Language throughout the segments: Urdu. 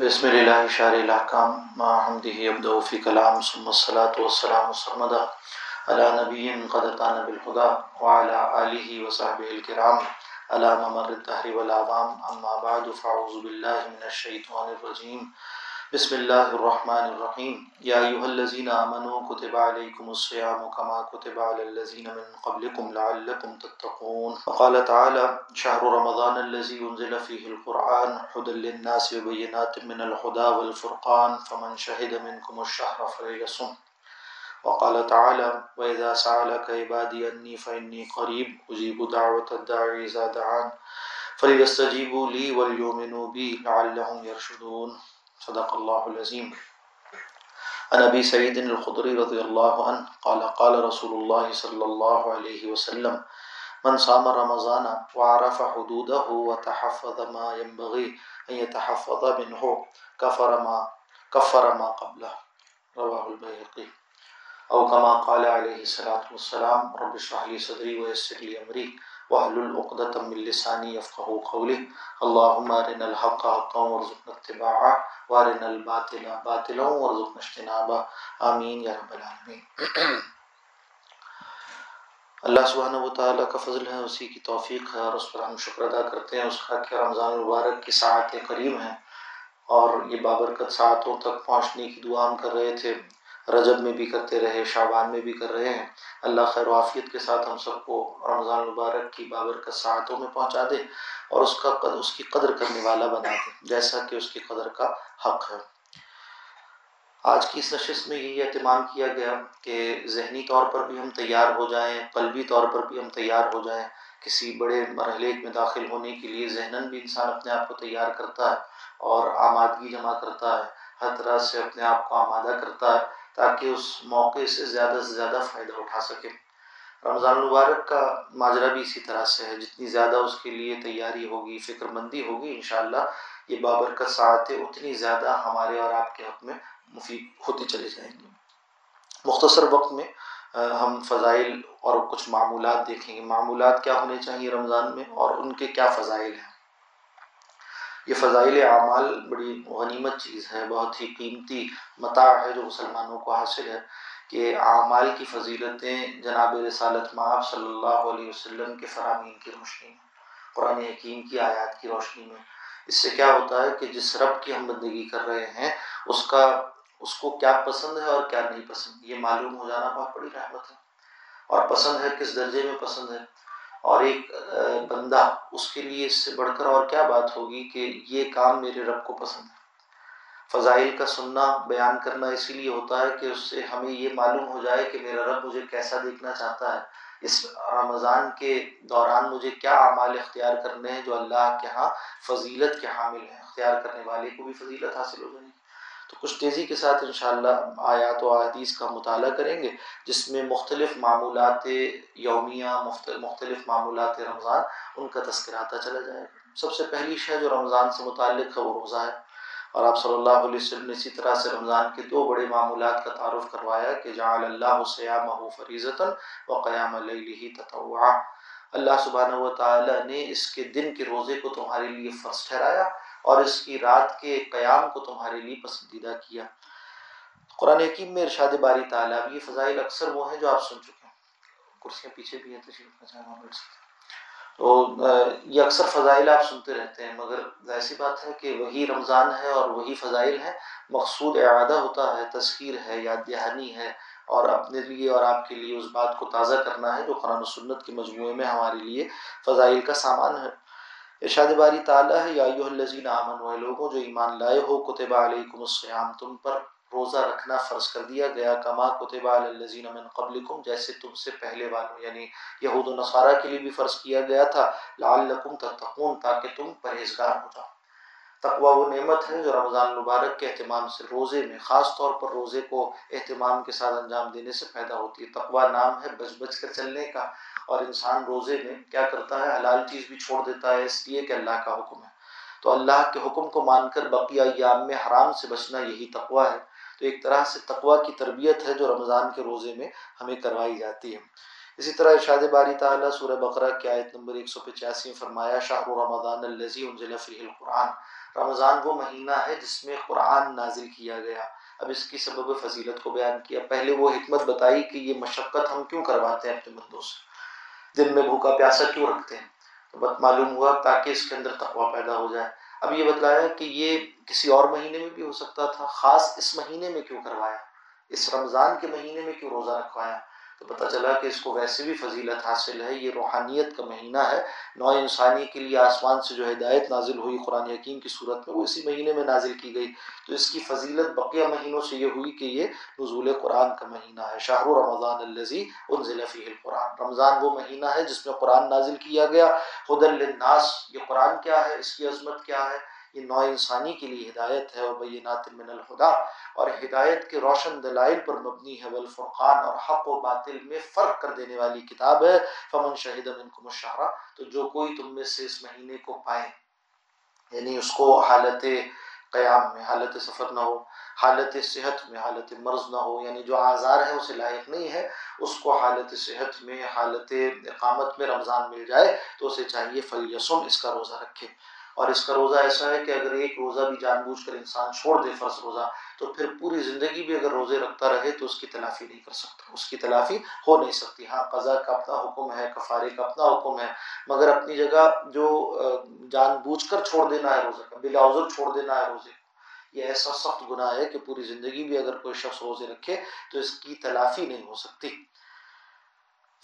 بسم اللہ شار الاحکام، ما حمدہ ابدو فی کلام، ثم الصلاة والسلام سرمدا علی نبی قد قدتان بالخدا وعلى آلہ وصحبہ الكرام على ممر الدہر والعوام، اما بعد، فاعوذ باللہ من الشیطان الرجیم بسم اللہ الرحمن الرحیم یا ایوہ الذین آمنوا کتب علیکم الصیام کما کتب علی الذین من قبلکم لعلکم تتقون وقال تعالی شہر رمضان الذي انزل فيه القرآن حدى للناس وبينات من الهدى والفرقان فمن شهد منكم الشهر فليصم وقال تعالى وإذا سألك عبادي أني فإني قريب أجيب دعوة الداعي إذا دعان فليستجيبوا لي وليؤمنوا بي لعلهم يرشدون صدق اللہ العظیم عن ابی سعید الخدری رضی اللہ عنہ قال قال رسول اللہ صلی اللہ علیہ وسلم من صام رمضان وعرف حدوده وتحفظ ما ينبغي أن يتحفظ منه كفر ما كفر ما قبله. رواه البيهقي. أو كما قال عليه الصلاة والسلام رب اشرح لي صدري ويسر لي أمري واحلل عقدة من لساني يفقهوا قولي اللهم أرنا الحق حقا وارزقنا اتباعه وارن الباطل باطلا ورزقنا اجتنابا آمین یا رب العالمین۔ اللہ سبحانہ و تعالیٰ کا فضل ہے، اسی کی توفیق ہے اور اس پر ہم شکر ادا کرتے ہیں۔ اس کا کہ رمضان المبارک کی ساعتیں قریب ہیں اور یہ بابرکت ساعتوں تک پہنچنے کی دعا ہم کر رہے تھے۔ رجب میں بھی کرتے رہے، شعبان میں بھی کر رہے ہیں۔ اللہ خیر و عافیت کے ساتھ ہم سب کو رمضان المبارک کی بابرکت ساعتوں میں پہنچا دے اور اس کا اس کی قدر کرنے والا بنا دے، جیسا کہ اس کی قدر کا حق ہے۔ آج کی اس نشست میں یہی اہتمام کیا گیا کہ ذہنی طور پر بھی ہم تیار ہو جائیں، قلبی طور پر بھی ہم تیار ہو جائیں۔ کسی بڑے مرحلے میں داخل ہونے کے لیے ذہناً بھی انسان اپنے آپ کو تیار کرتا ہے اور آمادگی جمع کرتا ہے، ہر طرح سے اپنے آپ کو آمادہ کرتا ہے۔ تاکہ اس موقع سے زیادہ سے زیادہ فائدہ اٹھا سکے۔ رمضان المبارک کا ماجرا بھی اسی طرح سے ہے۔ جتنی زیادہ اس کے لیے تیاری ہوگی، فکر مندی ہوگی، انشاءاللہ یہ بابرکت ساعتیں اتنی زیادہ ہمارے اور آپ کے حق میں مفید ہوتی چلے جائیں گی۔ مختصر وقت میں ہم فضائل اور کچھ معمولات دیکھیں گے۔ معمولات کیا ہونے چاہیے رمضان میں اور ان کے کیا فضائل ہیں؟ یہ فضائل اعمال بڑی غنیمت چیز ہے، بہت ہی قیمتی متاع ہے جو مسلمانوں کو حاصل ہے کہ اعمال کی فضیلتیں جناب رسالت معاب صلی اللہ علیہ وسلم کے فرامین کی روشنی میں، قرآن حکیم کی آیات کی روشنی میں۔ اس سے کیا ہوتا ہے کہ جس رب کی ہم بندگی کر رہے ہیں، اس کا، اس کو کیا پسند ہے اور کیا نہیں پسند، یہ معلوم ہو جانا بہت بڑی رحمت ہے۔ اور پسند ہے کس درجے میں پسند ہے؟ اور ایک بندہ اس کے لیے اس سے بڑھ کر اور کیا بات ہوگی کہ یہ کام میرے رب کو پسند ہے۔ فضائل کا سننا، بیان کرنا اسی لیے ہوتا ہے کہ اس سے ہمیں یہ معلوم ہو جائے کہ میرا رب مجھے کیسا دیکھنا چاہتا ہے۔ اس رمضان کے دوران مجھے کیا اعمال اختیار کرنے ہیں جو اللہ کے ہاں فضیلت کے حامل ہیں؟ اختیار کرنے والے کو بھی فضیلت حاصل ہو جائے گی تو کچھ تیزی کے ساتھ انشاءاللہ آیات و حدیث کا مطالعہ کریں گے، جس میں مختلف معمولات یومیہ مختلف معمولات رمضان، ان کا تذکر آتا چلا جائے گا۔ سب سے پہلی شے جو رمضان سے متعلق ہے، وہ روزہ ہے۔ اور آپ صلی اللہ علیہ وسلم نے اسی طرح سے رمضان کے دو بڑے معمولات کا تعارف کروایا کہ جعل اللہ سیامہ فریضتا و قیام لیلہ تطوعا اللہ سبحانہ و تعالی نے اس کے دن کے روزے کو تمہارے لیے فرض ٹھہرایا اور اس کی رات کے قیام کو تمہارے لیے پسندیدہ کیا۔ قرآن حکیم میں ارشاد باری تعالیٰ یہ فضائل اکثر وہ ہیں جو آپ سن چکے ہیں۔ کرسیاں پیچھے بھی ہیں، تشریف تو یہ اکثر فضائل آپ سنتے رہتے ہیں، مگر ایسی بات ہے کہ وہی رمضان ہے اور وہی فضائل ہیں۔ مقصود اعادہ ہوتا ہے، تذکیر ہے، یاد دہانی ہے، اور اپنے لیے اور آپ کے لیے اس بات کو تازہ کرنا ہے جو قرآن و سنت کے مجموعے میں ہمارے لیے فضائل کا سامان ہے۔ ارشاد باری تعالیٰ ہے، یا الذین آمن و لوگوں جو ایمان لائے ہو، کتب علیکم السیام تم پر روزہ رکھنا فرض کر دیا گیا، کما کتب الذین من قبلکم، جیسے تم سے پہلے والوں یعنی یہود و نصارہ کے لیے بھی فرض کیا گیا تھا، لعلکم تتقون، تاکہ تم پرہیزگار ہو جاؤ۔ تقوی وہ نعمت ہے جو رمضان المبارک کے اہتمام سے روزے میں، خاص طور پر روزے کو اہتمام کے ساتھ انجام دینے سے پیدا ہوتی ہے۔ تقوی نام ہے بچ بچ کر چلنے کا۔ اور انسان روزے میں کیا کرتا ہے؟ حلال چیز بھی چھوڑ دیتا ہے، اس لیے کہ اللہ کا حکم ہے۔ تو اللہ کے حکم کو مان کر بقیہ ایام میں حرام سے بچنا یہی تقوی ہے۔ تو ایک طرح سے تقوی کی تربیت ہے جو رمضان کے روزے میں ہمیں کروائی جاتی ہے۔ اسی طرح ارشاد باری تعالیٰ سورہ بقرہ کی آیت نمبر ایک سو پچاسی میں فرمایا شاہ رمضان الزی انزل فیہ القرآن۔ رمضان وہ مہینہ ہے جس میں قرآن نازل کیا گیا۔ اب اس کی سبب فضیلت کو بیان کیا۔ پہلے وہ حکمت بتائی کہ یہ مشقت ہم کیوں کرواتے ہیں اپنے بندوں سے؟ دن میں بھوکا پیاسا کیوں رکھتے ہیں؟ تو بت معلوم ہوا تاکہ اس کے اندر تقوی پیدا ہو جائے۔ اب یہ بتلایا کہ یہ کسی اور مہینے میں بھی ہو سکتا تھا، خاص اس مہینے میں کیوں کروایا؟ اس رمضان کے مہینے میں کیوں روزہ رکھوایا؟ تو پتہ چلا کہ اس کو ویسے بھی فضیلت حاصل ہے، یہ روحانیت کا مہینہ ہے۔ نو انسانی کے لیے آسمان سے جو ہدایت نازل ہوئی قرآن حکیم کی صورت میں، وہ اسی مہینے میں نازل کی گئی۔ تو اس کی فضیلت بقیہ مہینوں سے یہ ہوئی کہ یہ نزول قرآن کا مہینہ ہے۔ شاہ رمضان الزی ان فی القرآن۔ رمضان وہ مہینہ ہے جس میں قرآن نازل کیا گیا۔ خد الناس یہ قرآن کیا ہے؟ اس کی عظمت کیا ہے؟ یہ نو انسانی کے لیے ہدایت ہے، وبینات من الخدا اور ہدایت کے روشن دلائل پر مبنی ہے، والفرقان، اور حق و باطل میں فرق کر دینے والی کتاب ہے، فمن شہید منکم الشہرہ تو جو کوئی تم میں سے اس مہینے کو پائے یعنی اس کو حالت قیام میں، حالت سفر نہ ہو، حالت صحت میں، حالت مرض نہ ہو یعنی جو آزار ہے اسے لائق نہیں ہے، اس کو حالت صحت میں، حالت اقامت میں رمضان مل جائے، تو اسے چاہیے فل یسم اس کا روزہ رکھے۔ اور اس کا روزہ ایسا ہے کہ اگر ایک روزہ بھی جان بوجھ کر انسان چھوڑ دے فرض روزہ، تو پھر پوری زندگی بھی اگر روزے رکھتا رہے تو اس کی تلافی نہیں کر سکتا، اس کی تلافی ہو نہیں سکتی۔ ہاں قضا کا اپنا حکم ہے، کفارے کا اپنا حکم ہے، مگر اپنی جگہ جو جان بوجھ کر چھوڑ دینا ہے روزہ کا، بلا عذر چھوڑ دینا ہے روزے یہ ایسا سخت گناہ ہے کہ پوری زندگی بھی اگر کوئی شخص روزے رکھے تو اس کی تلافی نہیں ہو سکتی۔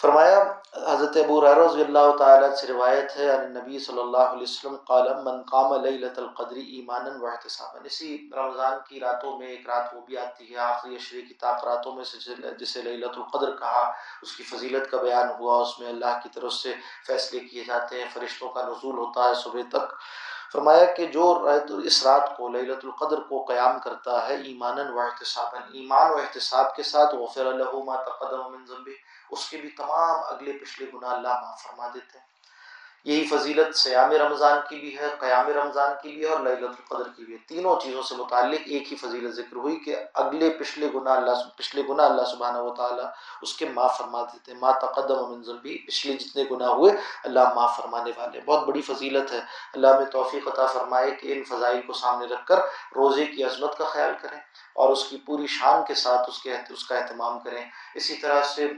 فرمایا، حضرت ابو رضی اللہ تعالیٰ سے روایت ہے نبی صلی اللہ علیہ وسلم قال، من قام لیلت القدر ایمانا و احتسابا. اسی رمضان کی راتوں میں ایک رات وہ بھی آتی ہے، آخری عشرے کی طاق راتوں میں سے جسے لیلت القدر کہا، اس کی فضیلت کا بیان ہوا، اس میں اللہ کی طرف سے فیصلے کیے جاتے ہیں، فرشتوں کا نزول ہوتا ہے صبح تک۔ فرمایا کہ جو اس رات کو لیلت القدر کو قیام کرتا ہے، ایمانا و احتسابا۔ ایمان و احتساب کے ساتھ غفر له ما تقدم من ذنبه۔ اس کے بھی تمام اگلے پچھلے گناہ اللہ معاف فرما دیتے ہیں۔ یہی فضیلت سیام رمضان کی بھی ہے، قیام رمضان کی بھی ہے اور للت القدر کی بھی ہے۔ تینوں چیزوں سے متعلق ایک ہی فضیلت ذکر ہوئی کہ اگلے پچھلے گناہ اللہ پچھلے گناہ اللہ سبحانہ و تعالیٰ اس کے معاف فرما دیتے ہیں۔ ما تقدم من ذنبی، پچھلے جتنے گناہ ہوئے اللہ معاف فرمانے والے بہت بڑی فضیلت ہے۔ اللہ میں توفیق عطا فرمائے کہ ان فضائل کو سامنے رکھ کر روزے کی عظمت کا خیال کریں اور اس کی پوری شان کے ساتھ اس کے اس کا اہتمام کریں۔ اسی طرح سے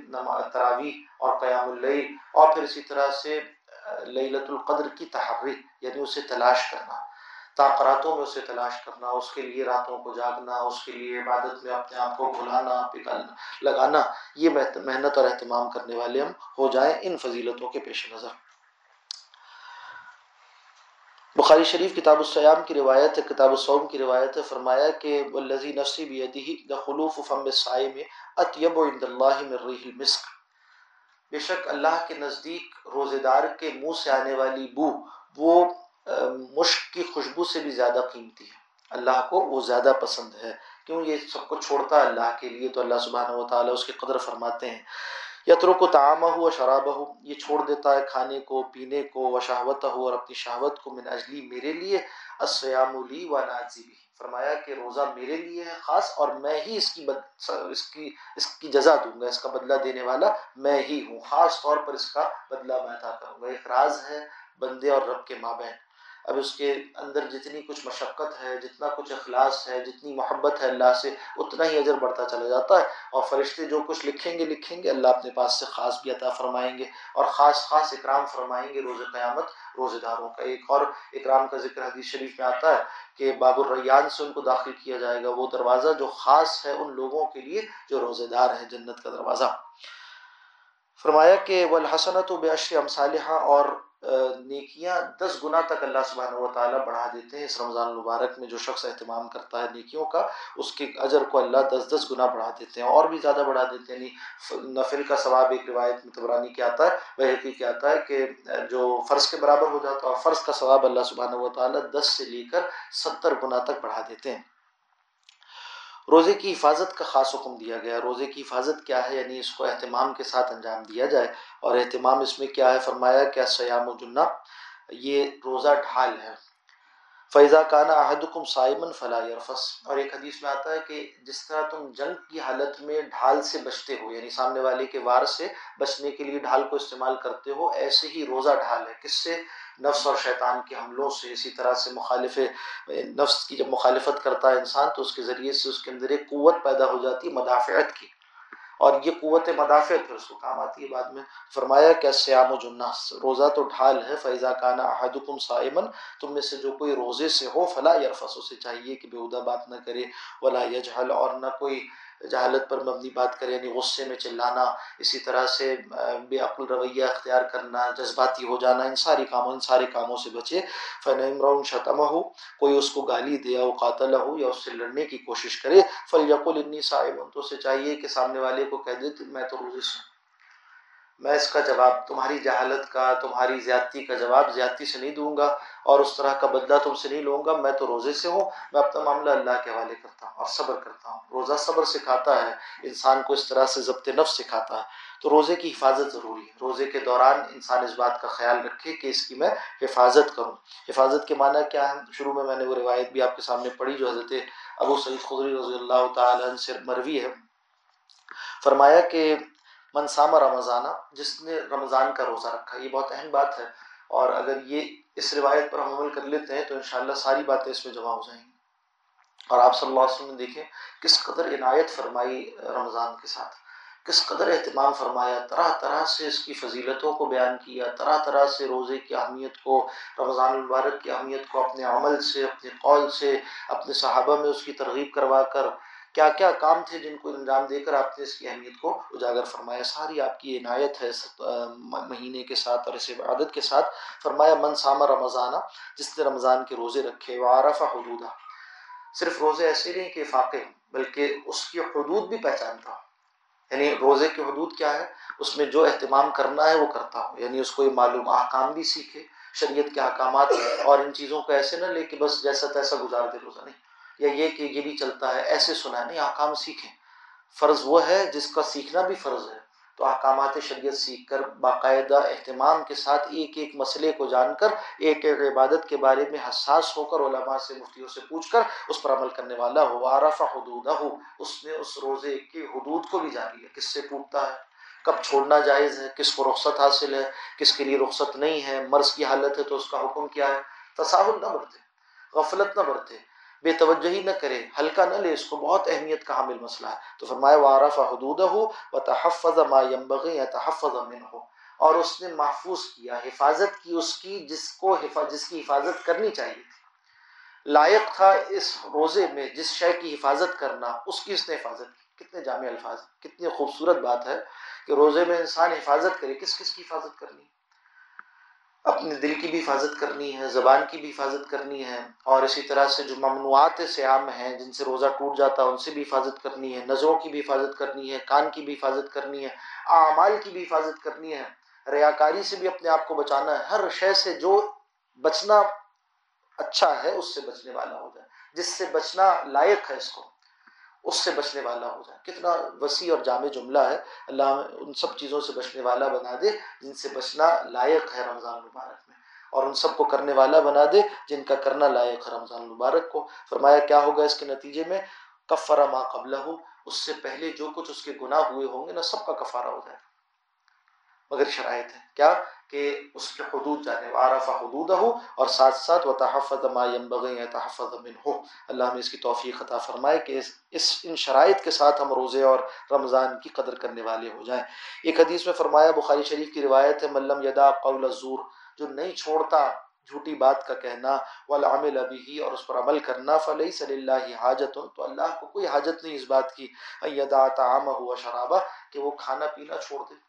تراویح اور قیام اللیل اور پھر اسی طرح سے لیلت القدر کی تحری یعنی اسے تلاش کرنا۔ تاقراتوں میں اسے تلاش کرنا، اس کے لیے راتوں کو جاگنا، اس کے لیے عبادت میں اپنے آپ کو بھلانا پگھالنا لگانا، یہ محنت اور اہتمام کرنے والے ہم ہو جائیں ان فضیلتوں کے پیش نظر۔ بخاری شریف کتاب السیام کی روایت ہے، کتاب السوم کی روایت ہے، فرمایا کہ والذی نفسی بیدہی لخلوف فم السائی میں اطیب عند اللہ من ریح المسک۔ بے شک اللہ کے نزدیک روزے دار کے منہ سے آنے والی بو، وہ مشک کی خوشبو سے بھی زیادہ قیمتی ہے۔ اللہ کو وہ زیادہ پسند ہے۔ کیوں یہ سب کو چھوڑتا ہے اللہ کے لیے؟ تو اللہ سبحانہ و تعالیٰ اس کی قدر فرماتے ہیں۔ یترو کو تعامہ ہو و شرابہ ہو یہ چھوڑ دیتا ہے کھانے کو، پینے کو و شہوت ہو اور اپنی شہوت کو، من اجلی میرے لیے السیام لی و نازی بھی فرمایا کہ روزہ میرے لیے ہے خاص اور میں ہی اس کی بد اس کی اس کی جزا دوں گا، اس کا بدلہ دینے والا میں ہی ہوں، خاص طور پر اس کا بدلہ میں عطا کروں گا۔ اخراج ہے بندے اور رب کے مابین۔ اب اس کے اندر جتنی کچھ مشقت ہے، جتنا کچھ اخلاص ہے، جتنی محبت ہے اللہ سے، اتنا ہی اجر بڑھتا چلا جاتا ہے۔ اور فرشتے جو کچھ لکھیں گے لکھیں گے۔ اللہ اپنے پاس سے خاص بھی عطا فرمائیں گے اور خاص خاص اکرام فرمائیں گے روز قیامت روزے داروں کا۔ ایک اور اکرام کا ذکر حدیث شریف میں آتا ہے کہ باب الریان سے ان کو داخل کیا جائے گا۔ وہ دروازہ جو خاص ہے ان لوگوں کے لیے جو روزے دار ہیں، جنت کا دروازہ۔ فرمایا کہ والحسنت و بشر امصالحہ اور نیکیاں دس گنا تک اللہ سبحانہ و تعالیٰ بڑھا دیتے ہیں اس رمضان المبارک میں جو شخص اہتمام کرتا ہے نیکیوں کا، اس کے اجر کو اللہ دس دس گنا بڑھا دیتے ہیں اور بھی زیادہ بڑھا دیتے ہیں۔ یعنی نفل کا ثواب ایک روایت میں تبرانی کیا آتا ہے وہ کیا آتا ہے کہ جو فرض کے برابر ہو جاتا ہے اور فرض کا ثواب اللہ سبحانہ و تعالیٰ دس سے لے کر ستر گنا تک بڑھا دیتے ہیں۔ روزے کی حفاظت کا خاص حکم دیا گیا روزے کی حفاظت کیا ہے؟ یعنی اس کو اہتمام کے ساتھ انجام دیا جائے۔ اور اہتمام اس میں کیا ہے؟ فرمایا کیا سیام و جنہ یہ روزہ ڈھال ہے۔ فیضا کانا احدکم سائمن فلا یرفس اور ایک حدیث میں آتا ہے کہ جس طرح تم جنگ کی حالت میں ڈھال سے بچتے ہو یعنی سامنے والے کے وار سے بچنے کے لیے ڈھال کو استعمال کرتے ہو، ایسے ہی روزہ ڈھال ہے۔ کس سے؟ نفس اور شیطان کے حملوں سے۔ اسی طرح سے مخالف، نفس کی جب مخالفت کرتا ہے انسان، تو اس کے ذریعے سے اس کے اندر ایک قوت پیدا ہو جاتی ہے، مدافعت کی۔ اور یہ قوت مدافعت پھر اس کو کام آتی ہے بعد میں۔ فرمایا کہ سیام و جناس، روزہ تو ڈھال ہے فیضا کانا احدکم سائمن تم میں سے جو کوئی روزے سے ہو، فلا یرفس اسے چاہیے کہ بےودہ بات نہ کرے۔ ولا یجہل اور نہ کوئی جہالت پر مبنی بات کرے یعنی غصے میں چلانا، اسی طرح سے بے عقل رویہ اختیار کرنا، جذباتی ہو جانا، ان ساری کاموں، ان سارے کاموں سے بچے۔ فن عمرون شتمہ ہو کوئی اس کو گالی دے یا قاتل ہو یا اس سے لڑنے کی کوشش کرے فل یقل انی صاحب تو اسے چاہیے کہ سامنے والے کو کہہ دے میں تو روزے میں اس کا جواب تمہاری جہالت کا، تمہاری زیادتی کا جواب زیادتی سے نہیں دوں گا اور اس طرح کا بدلہ تم سے نہیں لوں گا۔ میں تو روزے سے ہوں، میں اپنا معاملہ اللہ کے حوالے کرتا ہوں اور صبر کرتا ہوں۔ روزہ صبر سکھاتا ہے، انسان کو اس طرح سے ضبط نفس سکھاتا ہے۔ تو روزے کی حفاظت ضروری ہے۔ روزے کے دوران انسان اس بات کا خیال رکھے کہ اس کی میں حفاظت کروں۔ حفاظت کے معنی کیا ہے شروع میں میں نے وہ روایت بھی آپ کے سامنے پڑھی جو حضرت ابو سعید خدری رضی اللہ تعالیٰ سے مروی ہے۔ فرمایا کہ منسام رمضانہ، جس نے رمضان کا روزہ رکھا، یہ بہت اہم بات ہے۔ اور اگر یہ اس روایت پر ہم عمل کر لیتے ہیں تو انشاءاللہ ساری باتیں اس میں جمع ہو جائیں گی۔ اور آپ صلی اللہ علیہ وسلم نے دیکھیں، کس قدر عنایت فرمائی رمضان کے ساتھ، کس قدر اہتمام فرمایا، طرح طرح سے اس کی فضیلتوں کو بیان کیا، طرح طرح سے روزے کی اہمیت کو، رمضان المبارک کی اہمیت کو اپنے عمل سے، اپنے قول سے، اپنے صحابہ میں اس کی ترغیب کروا کر کیا کیا کام تھے جن کو انجام دے کر آپ نے اس کی اہمیت کو اجاگر فرمایا؟ ساری آپ کی عنایت ہے مہینے کے ساتھ اور اس عبادت کے ساتھ۔ فرمایا، من سامہ رمضانہ جس نے رمضان کے روزے رکھے وعرف حدودہ صرف روزے ایسے نہیں کہ فاقے بلکہ اس کی حدود بھی پہچانتا ہو یعنی روزے کی حدود کیا ہے؟ اس میں جو اہتمام کرنا ہے، وہ کرتا ہو یعنی اس کو یہ معلوم احکام بھی سیکھے، شریعت کے احکامات اور ان چیزوں کو ایسے نہ لے کہ بس جیسا تیسا گزار دے روزہ۔ نہیں یا یہ کہ یہ بھی چلتا ہے، ایسے سنا نہیں احکام سیکھیں۔ فرض وہ ہے جس کا سیکھنا بھی فرض ہے۔ تو احکامات شریعت سیکھ کر باقاعدہ اہتمام کے ساتھ ایک ایک مسئلے کو جان کر، ایک ایک عبادت کے بارے میں حساس ہو کر علماء سے، مفتیوں سے پوچھ کر اس پر عمل کرنے والا ہو۔ عارف حدودہ ہو اس نے اس روزے کی حدود کو بھی جان لیا۔ کس سے ٹوٹتا ہے؟ کب چھوڑنا جائز ہے؟ کس کو رخصت حاصل ہے؟ کس کے لیے رخصت نہیں ہے؟ مرض کی حالت ہے تو اس کا حکم کیا ہے؟ تصاہل نہ برتے۔ غفلت نہ برتے۔ بے توجہی نہ کرے، ہلکا نہ لے، اس کو بہت اہمیت کا حامل مسئلہ ہے۔ تو فرمایا، وعرف حدود ہو و تحفظ ما یا تحفظ من ہو اور اس نے محفوظ کیا، حفاظت کی اس کی جس کو جس کی حفاظت کرنی چاہیے۔ تھی لائق تھا اس روزے میں جس شے کی حفاظت کرنا، اس کی اس نے حفاظت کی۔ کتنے جامع الفاظ کتنی خوبصورت بات ہے کہ روزے میں انسان حفاظت کرے، کس کس کی حفاظت کرنی اپنے دل کی بھی حفاظت کرنی ہے، زبان کی بھی حفاظت کرنی ہے، اور اسی طرح سے جو ممنوعات سیام ہیں، جن سے روزہ ٹوٹ جاتا ہے، ان سے بھی حفاظت کرنی ہے، نظروں کی بھی حفاظت کرنی ہے، کان کی بھی حفاظت کرنی ہے، اعمال کی بھی حفاظت کرنی ہے۔ ریاکاری سے بھی اپنے آپ کو بچانا ہے، ہر شے سے جو بچنا اچھا ہے، اس سے بچنے والا ہو جائے، جس سے بچنا لائق ہے اس کو۔ اس سے بچنے والا ہو جائے۔ کتنا وسیع اور جامع جملہ ہے۔ اللہ ان سب چیزوں سے بچنے والا بنا دے، جن سے بچنا لائق ہے رمضان مبارک میں۔ اور ان سب کو کرنے والا بنا دے، جن کا کرنا لائق ہے رمضان مبارک کو۔ فرمایا، کیا ہوگا اس کے نتیجے میں؟ کفرا ما قبل ہو اس سے پہلے جو کچھ اس کے گناہ ہوئے ہوں گے نا سب کا کفارہ ہو جائے گا۔ مگر شرائط ہے۔ کیا؟ کہ اس کے حدود جانے عارف حدود ہو اور ساتھ ساتھ و تحفظ ما تحفظ من ہو اللہ میں اس کی توفیق عطا فرمائے کہ اس اس، ان شرائط کے ساتھ ہم روزے اور رمضان کی قدر کرنے والے ہو جائیں۔ ایک حدیث میں فرمایا، بخاری شریف کی روایت ہے ملم یدا قول الزور، جو نہیں چھوڑتا جھوٹی بات کا کہنا والعمل ابھی اور اس پر عمل کرنا فلئی صلی اللہ حاجت۔ تو اللہ کو کوئی حاجت نہیں اس بات کی۔ یدا تعام ہوا شرابہ، کہ وہ کھانا پینا چھوڑ دے۔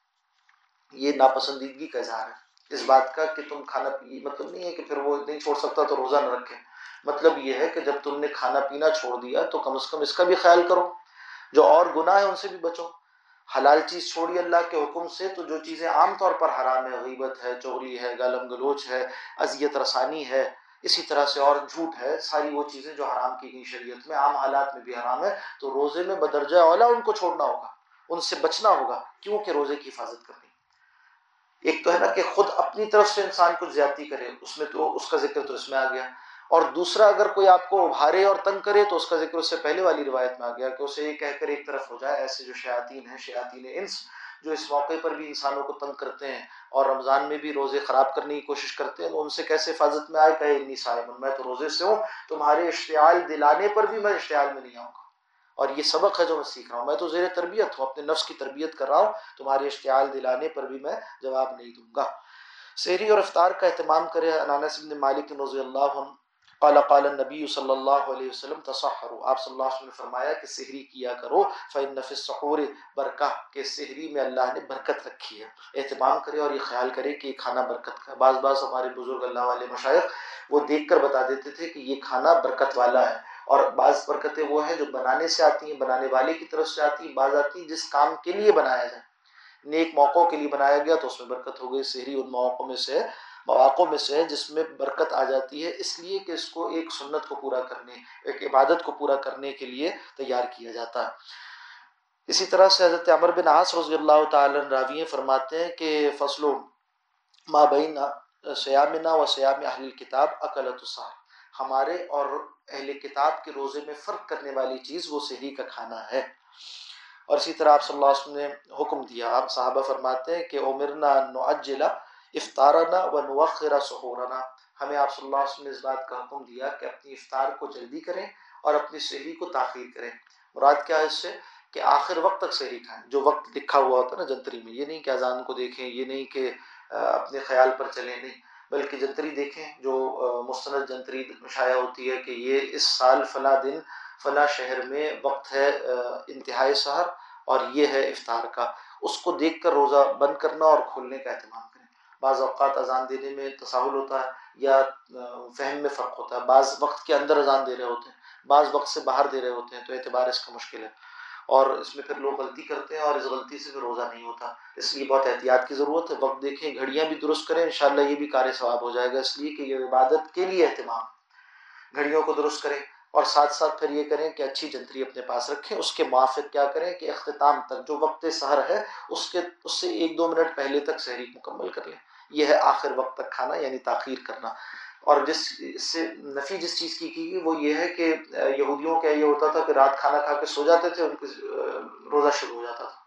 یہ ناپسندیدگی کا اظہار ہے۔ اس بات کا کہ تم کھانا پی مطلب نہیں ہے کہ پھر وہ نہیں چھوڑ سکتا تو روزہ نہ رکھے۔ مطلب یہ ہے کہ جب تم نے کھانا پینا چھوڑ دیا تو کم از کم اس کا بھی خیال کرو۔ جو اور گناہ ہے ان سے بھی بچو۔ حلال چیز چھوڑی اللہ کے حکم سے تو جو چیزیں عام طور پر حرام ہے غیبت ہے چغلی ہے گالم گلوچ ہے، اذیت رسانی ہے، اسی طرح سے اور جھوٹ ہے، ساری وہ چیزیں جو حرام کی گئی شریعت میں، عام حالات میں بھی حرام ہے تو روزے میں بدرجہ اولا ان کو چھوڑنا ہوگا، ان سے بچنا ہوگا، کیونکہ روزے کی حفاظت کرنی ایک تو ہے نا کہ خود اپنی طرف سے انسان کچھ زیادتی کرے، اس میں تو اس کا ذکر تو اس میں آ گیا۔ اور دوسرا، اگر کوئی آپ کو ابھارے اور تنگ کرے تو اس کا ذکر اس سے پہلے والی روایت میں آ گیا کہ اسے یہ کہہ کر ایک طرف ہو جائے، ایسے جو شیاطین ہیں، شیاطین انس، جو اس موقع پر بھی انسانوں کو تنگ کرتے ہیں اور رمضان میں بھی روزے خراب کرنے کی کوشش کرتے ہیں، تو ان سے کیسے حفاظت میں آئے؟ کہ انی صاحب میں تو روزے سے ہوں، تمہارے اشتعال دلانے پر بھی میں اشتعال میں نہیں آؤں گا۔ اور یہ سبق ہے جو میں سیکھ رہا ہوں۔ میں تو زیر تربیت ہوں، اپنے نفس کی تربیت کر رہا ہوں، تمہارے اشتعال دلانے پر بھی میں جواب نہیں دوں گا۔ سحری اور افطار کا اہتمام کرے انانس بن مالک رضی اللہ عنہ۔ قال قال النبی صلی اللہ علیہ وسلم تصحروا آپ صلی اللہ علیہ وسلم نے فرمایا کہ سحری کیا کرو، فإن فی السحور برکہ کہ سحری میں اللہ نے برکت رکھی ہے۔ اہتمام کرے اور یہ خیال کرے کہ یہ کھانا برکت کا بعض بعض ہمارے بزرگ اللہ والے مشائق وہ دیکھ کر بتا دیتے تھے کہ یہ کھانا برکت والا ہے۔ اور بعض برکتیں وہ ہیں جو بنانے سے آتی ہیں، بنانے والے کی طرف سے آتی ہیں، بعض آتی ہیں جس کام کے لیے بنایا جائے۔ نیک موقعوں کے لیے بنایا گیا تو اس میں برکت ہو گئی، سحری ان موقعوں میں سے مواقع میں سے ہے جس میں برکت آ جاتی ہے۔ اس لیے کہ اس کو ایک سنت کو پورا کرنے، ایک عبادت کو پورا کرنے کے لیے تیار کیا جاتا ہے۔ اسی طرح سے حضرت عمر بن عاص رضی اللہ تعالی راوی فرماتے ہیں کہ فصل و ما بین سیامنا و سیام اہل کتاب اقلت الصحر ہمارے اور اہل کتاب کے روزے میں فرق کرنے والی چیز وہ صحیح کا کھانا ہے۔ اور اسی طرح آپ صلی اللہ علیہ وسلم نے حکم دیا۔ آپ صحابہ فرماتے ہیں کہ عمرنا نعجلہ افطارنا و نوخرا سحورنا۔ ہمیں آپ صلی اللہ علیہ وسلم نے اس بات کا حکم دیا کہ اپنی افطار کو جلدی کریں اور اپنی سحری کو تاخیر کریں۔ مراد کیا ہے اس سے؟ کہ آخر وقت تک سحری کھائیں۔ جو وقت لکھا ہوا ہوتا ہے نا جنتری میں، یہ نہیں کہ اذان کو دیکھیں، یہ نہیں کہ اپنے خیال پر چلیں، نہیں۔ بلکہ جنتری دیکھیں جو مستند جنتری شائع ہوتی ہے کہ یہ اس سال فلاں دن، فلاں شہر میں وقت ہے انتہائی سحر اور یہ ہے افطار کا۔ اس کو دیکھ کر روزہ بند کرنا اور کھولنے کا اہتمام کریں۔ بعض اوقات اذان دینے میں تساہل ہوتا ہے یا فہم میں فرق ہوتا ہے۔ بعض وقت کے اندر اذان دے رہے ہوتے ہیں، بعض وقت سے باہر دے رہے ہوتے ہیں، تو اعتبار اس کا مشکل ہے۔ اور اس میں پھر لوگ غلطی کرتے ہیں اور اس غلطی سے پھر روزہ نہیں ہوتا۔ اس لیے بہت احتیاط کی ضرورت ہے۔ وقت دیکھیں، گھڑیاں بھی درست کریں، انشاءاللہ یہ بھی کار ثواب ہو جائے گا۔ اس لیے کہ یہ عبادت کے لیے اہتمام۔ گھڑیوں کو درست کریں اور ساتھ ساتھ پھر یہ کریں کہ اچھی جنتری اپنے پاس رکھیں۔ اس کے موافق کیا کریں کہ اختتام تک، جو وقت سحر ہے، اس کے، اس سے ایک دو منٹ پہلے تک سحری مکمل کر لیں۔ یہ ہے آخر وقت تک کھانا یعنی تاخیر کرنا۔ اور جس سے نفی جس چیز کی کی وہ یہ ہے کہ یہودیوں کا یہ ہوتا تھا کہ رات کھانا کھا کے سو جاتے تھے، ان کے روزہ شروع ہو جاتا تھا۔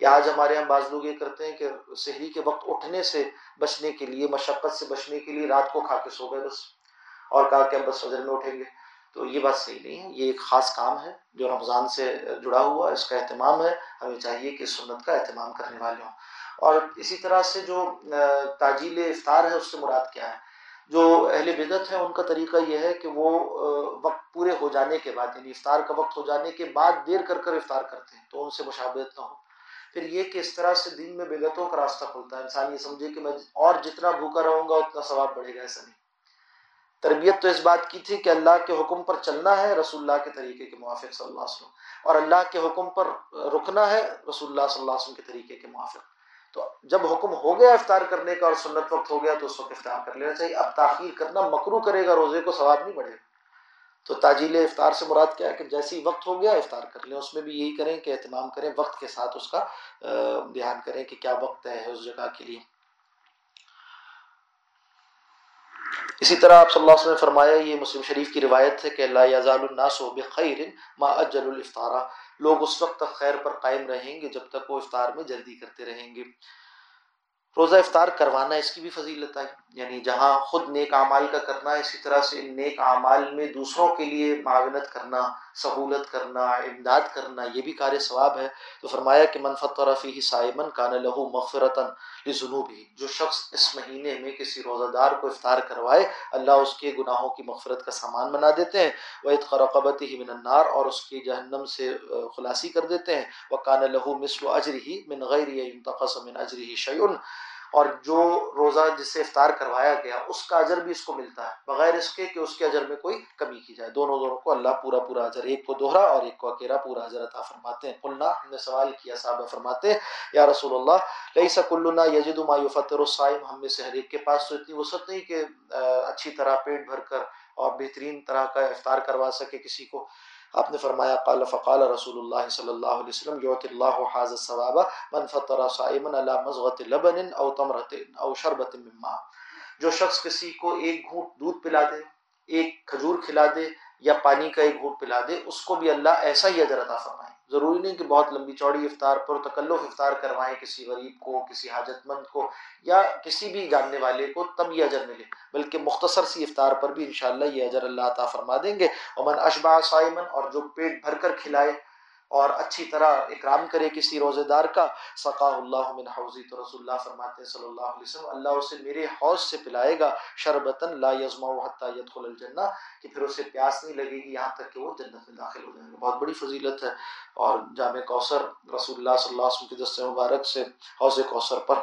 یا آج ہمارے یہاں بعض لوگ یہ کرتے ہیں کہ شہری کے وقت اٹھنے سے بچنے کے لیے، مشقت سے بچنے کے لیے رات کو کھا کے سو گئے بس۔ اور کہا کہ ہم بس فجر میں اٹھیں گے۔ تو یہ بات صحیح نہیں ہے۔ یہ ایک خاص کام ہے جو رمضان سے جڑا ہوا اس کا اہتمام ہے۔ ہمیں چاہیے کہ سنت کا اہتمام کرنے والے ہوں۔ اور اسی طرح سے جو تاجیل افطار ہے، اس سے مراد کیا ہے؟ جو اہل بدت ہے ان کا طریقہ یہ ہے کہ وہ وقت پورے ہو جانے کے بعد یعنی افطار کا وقت ہو جانے کے بعد دیر کر کر افطار کرتے ہیں، تو ان سے مشابہت نہ ہو۔ پھر یہ کہ اس طرح سے دن میں بدعتوں کا راستہ کھلتا ہے، انسان یہ سمجھے کہ میں اور جتنا بھوکا رہوں گا، اتنا ثواب بڑھے گا، ایسا نہیں۔ تربیت تو اس بات کی تھی کہ اللہ کے حکم پر چلنا ہے، رسول اللہ کے طریقے کے موافق، صلی اللہ علیہ وسلم۔ اور اللہ کے حکم پر رکنا ہے، رسول اللہ صلی اللہ علیہ وسلم کے طریقے کے موافق۔ تو جب حکم ہو گیا افطار کرنے کا اور سنت وقت ہو گیا تو اس وقت افطار کر لینا چاہیے۔ اب تاخیر کرنا مکرو کرے گا، روزے کو ثواب نہیں بڑھے گا۔ تو تاجیل افطار سے مراد کیا ہے کہ جیسے ہی وقت ہو گیا افطار کر لیں۔ اس میں بھی یہی کریں کہ اہتمام کریں، وقت کے ساتھ اس کا دھیان کریں کہ کیا وقت ہے اس جگہ کے لیے۔ اسی طرح آپ صلی اللہ علیہ وسلم نے فرمایا، یہ مسلم شریف کی روایت ہے کہ اللہ یزال الناس بخیر ما اجل الافطارہ لوگ اس وقت تک خیر پر قائم رہیں گے جب تک وہ افطار میں جلدی کرتے رہیں گے۔ روزہ افطار کروانا اس کی بھی فضیلت ہے۔ یعنی جہاں خود نیک اعمال کا کرنا، اسی طرح سے ان نیک اعمال میں دوسروں کے لیے معاونت کرنا، سہولت کرنا، امداد کرنا، یہ بھی کار ثواب ہے۔ تو فرمایا کہ منفت رفیع سائمن کان لہو مغفرتاً لذنوبی جو شخص اس مہینے میں کسی روزہ دار کو افطار کروائے، اللہ اس کے گناہوں کی مغفرت کا سامان بنا دیتے ہیں۔ وہ اطقرقبت ہی من النار، اور اس کی جہنم سے خلاصی کر دیتے ہیں۔ وہ کان لہو مثل اجر ہی من غیر انتقص من اجر ہی شعین اور جو روزہ جس سے افطار کروایا گیا، اس کا اجر بھی اس کو ملتا ہے، بغیر اس کے کہ اس کے اجر میں کوئی کمی کی جائے۔ دونوں دونوں کو اللہ پورا پورا اجر، ایک کو دوہرا اور ایک کو اکیلا پورا اجر عطا فرماتے ہیں۔ قلنا، ہم نے سوال کیا صاحب فرماتے ہیں، یا رسول اللہ لئی کلنا یجد ما یفطر الصائم، ہم میں سے ہر ایک کے پاس تو اتنی وسعت نہیں کہ اچھی طرح پیٹ بھر کر اور بہترین طرح کا افطار کروا سکے کسی کو۔ آپ نے فرمایا، قال، فقال رسول اللہ صلی اللہ علیہ وسلم یوت اللہ حاضر ثواب من فطر صائما على مزغت لبن او تمرت او شربت مما جو شخص کسی کو ایک گھونٹ دودھ پلا دے، ایک کھجور کھلا دے یا پانی کا ایک گھونٹ پلا دے، اس کو بھی اللہ ایسا ہی اجر عطا فرمائے۔ ضروری نہیں کہ بہت لمبی چوڑی افطار پر تکلف افطار کروائیں کسی غریب کو، کسی حاجت مند کو یا کسی بھی جاننے والے کو تب یہ اجر ملے۔ بلکہ مختصر سی افطار پر بھی انشاءاللہ یہ اجر اللہ عطا فرما دیں گے۔ امن اشبا سائمن اور جو پیٹ بھر کر کھلائے اور اچھی طرح اکرام کرے کسی روزے دار کا۔ سقا اللہ من حوضی، تو رسول اللہ فرماتے ہیں صلی اللہ علیہ وسلم، اللہ اسے میرے حوض سے پلائے گا شربتن لا یزما حتیٰ یدخل الجنہ، کہ پھر اسے پیاس نہیں لگے گی یہاں تک کہ وہ جنت میں داخل ہو جائے گا۔ بہت بڑی فضیلت ہے۔ اور جامع کوثر رسول اللہ صلی اللہ علیہ وسلم کی دست مبارک سے حوض کوثر پر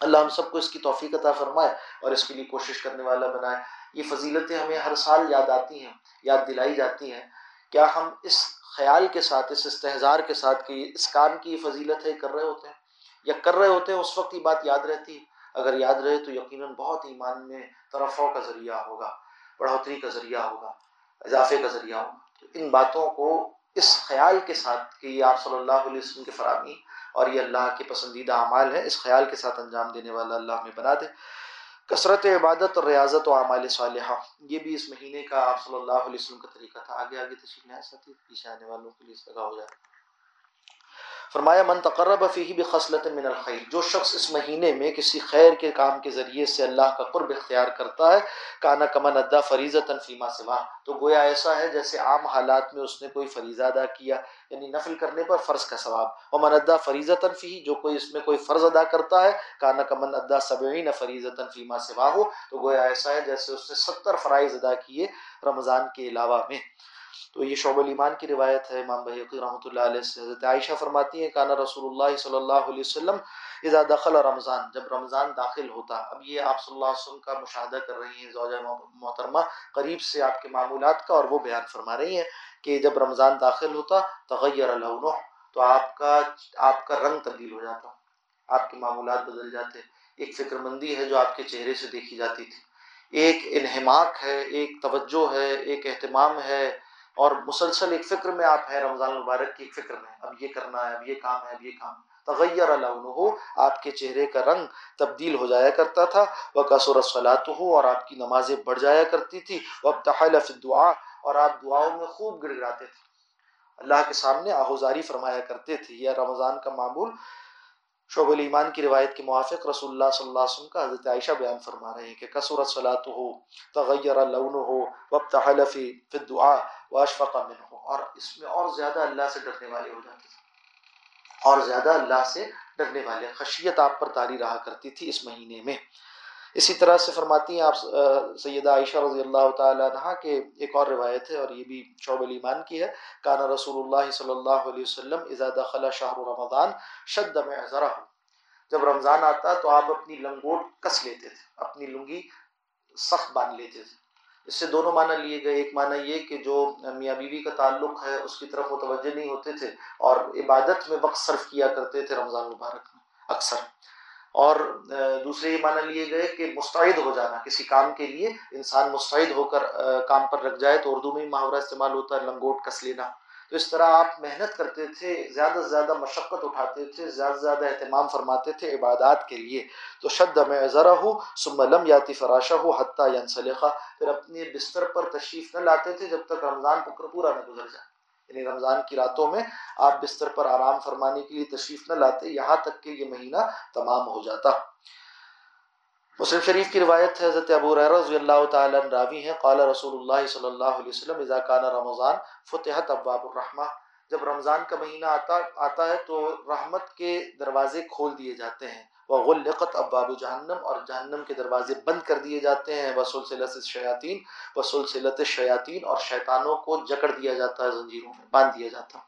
اللہ ہم سب کو اس کی توفیق عطا فرمائے اور اس کے لیے کوشش کرنے والا بنائے۔ یہ فضیلتیں ہمیں ہر سال یاد آتی ہیں، یاد دلائی جاتی ہیں۔ کیا ہم اس خیال کے ساتھ، اس استحظار کے ساتھ کہ اس کام کی فضیلت ہے، کر رہے ہوتے ہیں۔ یا کر رہے ہوتے ہیں، اس وقت یہ بات یاد رہتی ہے۔ اگر یاد رہے تو یقیناً بہت ایمان میں طرفوں کا ذریعہ ہوگا، بڑھوتری کا ذریعہ ہوگا، اضافے کا ذریعہ ہوگا۔ ان باتوں کو اس خیال کے ساتھ کہ یہ آپ صلی اللہ علیہ وسلم کے فراہمی اور یہ اللہ کے پسندیدہ اعمال ہے اس خیال کے ساتھ انجام دینے والا اللہ ہمیں بنا دے۔ کثرت عبادت اور ریاضت و اعمال صالحہ، یہ بھی اس مہینے کا آپ صلی اللہ علیہ وسلم کا طریقہ تھا۔ آگے آگے تشریف لے ساتھی پیچھے آنے والوں کے لیے اس ہو جائے۔ فرمایا، من تقرب فیہ بخصلت من الخیر. جو شخص اس مہینے میں کسی خیر کے کام کے ذریعے سے اللہ کا قرب اختیار کرتا ہے، کانا کمن ادا فریضۃ فیما سوا. تو گویا ایسا ہے جیسے عام حالات میں اس نے کوئی فریضہ ادا کیا یعنی نفل کرنے پر فرض کا ثواب. اور من ادا فریضۃ فی جو کوئی اس میں کوئی فرض ادا کرتا ہے، کانا کمن ادا سبعین فریضۃ فیما سوا ہو. تو گویا ایسا ہے جیسے اس نے ستر فرائض ادا کیے رمضان کے علاوہ میں. تو یہ شعب الایمان کی روایت ہے، امام بحقی رحمۃ اللہ علیہ سے۔ حضرت عائشہ فرماتی ہیں کانا رسول اللہ صلی اللہ علیہ وسلم اذا دخل رمضان جب رمضان داخل ہوتا، اب یہ آپ صلی اللہ علیہ وسلم کا مشاہدہ کر رہی ہیں، زوجہ محترمہ قریب سے آپ کے معمولات کا، اور وہ بیان فرما رہی ہیں کہ جب رمضان داخل ہوتا، تغیر لونہ تو آپ کا آپ کا رنگ تبدیل ہو جاتا، آپ کے معمولات بدل جاتے۔ ایک فکر مندی ہے جو آپ کے چہرے سے دیکھی جاتی تھی۔ ایک انہماک ہے، ایک توجہ ہے، ایک اہتمام ہے۔ اور مسلسل ایک فکر میں آپ ہیں، رمضان المبارک کی ایک فکر میں اب یہ کرنا ہے، اب یہ کام ہے، اب یہ کام۔ تغیر لونہ آپ کے چہرے کا رنگ تبدیل ہو جایا کرتا تھا۔ وہ کثر صلاحت ہو اور آپ کی نمازیں بڑھ جایا کرتی تھی۔ وہ فی دعا اور آپ دعاؤں میں خوب گڑ گڑاتے تھے۔ اللہ کے سامنے آہوزاری فرمایا کرتے تھے۔ یہ رمضان کا معمول شعب الایمان کی روایت کے موافق رسول اللہ صلی اللہ علیہ وسلم کا حضرت عائشہ بیان فرما رہے ہیں کہ کثرت صلاۃ ہو تغیر لون ہو وقت حلفی فی دعا واشفق من ہو اور اس میں اور زیادہ اللہ سے ڈرنے والے ہو جاتے تھے۔ اور زیادہ اللہ سے ڈرنے والے، خشیت آپ پر تاری رہا کرتی تھی اس مہینے میں۔ اسی طرح سے فرماتی ہیں آپ سیدہ عائشہ رضی اللہ تعالیٰ عنہ کہ ایک اور روایت ہے اور یہ بھی شعب الایمان کی ہے کانا رسول اللہ صلی اللہ علیہ وسلم اذا دخل شہر رمضان شد میں جب رمضان آتا تو آپ اپنی لنگوٹ کس لیتے تھے، اپنی لنگی سخت باندھ لیتے تھے۔ اس سے دونوں معنی لیے گئے، ایک معنی یہ کہ جو میاں بیوی کا تعلق ہے، اس کی طرف متوجہ نہیں ہوتے تھے اور عبادت میں وقت صرف کیا کرتے تھے رمضان مبارک میں، اکثر۔ اور دوسرے یہ معنی لیے گئے کہ مستعد ہو جانا، کسی کام کے لیے انسان مستعد ہو کر کام پر رکھ جائے تو اردو میں محاورہ استعمال ہوتا ہے، لنگوٹ، کس لینا۔ تو اس طرح آپ محنت کرتے تھے، زیادہ سے زیادہ مشقت اٹھاتے تھے، زیادہ سے زیادہ اہتمام فرماتے تھے عبادات کے لیے۔ تو شد میں ذرا ہو ثم لم یاتی فراشہ ہو حتیٰ ینسلخہ پھر اپنے بستر پر تشریف نہ لاتے تھے جب تک رمضان پکر پورا نہ گزر جائے۔ یعنی رمضان کی راتوں میں آپ بستر پر آرام فرمانے کے لیے تشریف نہ لاتے، یہاں تک کہ یہ مہینہ تمام ہو جاتا۔ مسلم شریف کی روایت ہے، حضرت ابو رضی اللہ تعالیٰ راوی ہیں، قال رسول اللہ صلی اللہ علیہ وسلم، اذا کان رمضان فتحت ابواب الرحمہ جب رمضان کا مہینہ آتا آتا ہے تو رحمت کے دروازے کھول دیے جاتے ہیں۔ وغلقت اباب جہنم اور جہنم کے دروازے بند کر دیے جاتے ہیں۔ وسلسلت شیاطین وسلسلت شیاطین اور شیطانوں کو جکڑ دیا جاتا ہے زنجیروں میں، باندھ دیا جاتا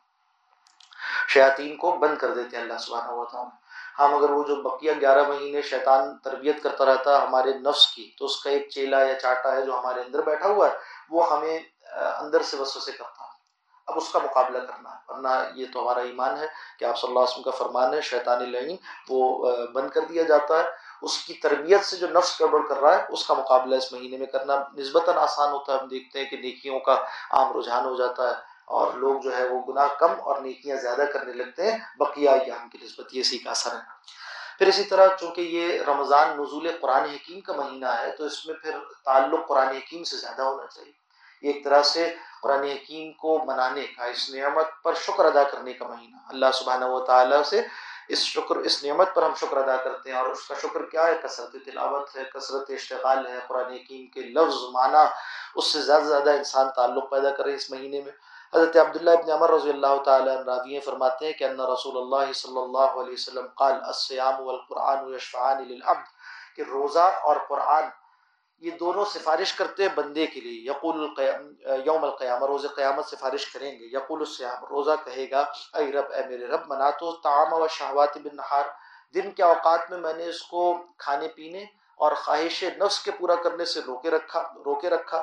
شیاطین کو بند کر دیتے ہیں اللہ سبحانہ و تعالیٰ۔ ہم اگر وہ جو بقیہ گیارہ مہینے شیطان تربیت کرتا رہتا ہے ہمارے نفس کی، تو اس کا ایک چیلا یا چاٹا ہے جو ہمارے اندر بیٹھا ہوا ہے، وہ ہمیں اندر سے وسوسے کرتا ہے۔ اب اس کا مقابلہ کرنا ہے۔ ورنہ یہ تو ہمارا ایمان ہے کہ آپ صلی اللہ علیہ وسلم کا فرمان ہے شیطان لعین وہ بند کر دیا جاتا ہے۔ اس کی تربیت سے جو نفس گڑبڑ کر رہا ہے، اس کا مقابلہ اس مہینے میں کرنا نسبتاً آسان ہوتا ہے۔ ہم دیکھتے ہیں کہ نیکیوں کا عام رجحان ہو جاتا ہے اور لوگ جو ہے وہ گناہ کم اور نیکیاں زیادہ کرنے لگتے ہیں۔ بقیہ ایام کی نسبت یہ اسی کا اثر ہے۔ پھر اسی طرح چونکہ یہ رمضان نزول قرآن حکیم کا مہینہ ہے، تو اس میں پھر تعلق قرآن حکیم سے زیادہ ہونا چاہیے۔ ایک طرح سے قرآن حکیم کو منانے کا، اس نعمت پر شکر ادا کرنے کا مہینہ۔ اللہ سبحانہ و تعالیٰ سے اس شکر، اس نعمت پر ہم شکر ادا کرتے ہیں اور اس کا شکر کیا ہے؟ کثرت تلاوت ہے، کثرت اشتغال ہے، قرآن حکیم کے لفظ، معنی، اس سے زیادہ زیادہ انسان تعلق پیدا کرے اس مہینے میں۔ حضرت عبداللہ ابن عمر رضی اللہ تعالیٰ راویہ فرماتے ہیں کہ ان رسول اللہ صلی اللہ علیہ وسلم قال السیام والقرآن یشفعان للعبد، کہ روزہ اور قرآن یہ دونوں سفارش کرتے ہیں بندے کے لیے۔ یقول یوم القیامہ، روز قیامت سفارش کریں گے۔ یقول السیام روزہ کہے گا، اے رب، اے میرے رب منا تو تعام و شہوات بن نہار دن کے اوقات میں میں نے اس کو کھانے پینے اور خواہش نفس کے پورا کرنے سے روکے رکھا روکے رکھا۔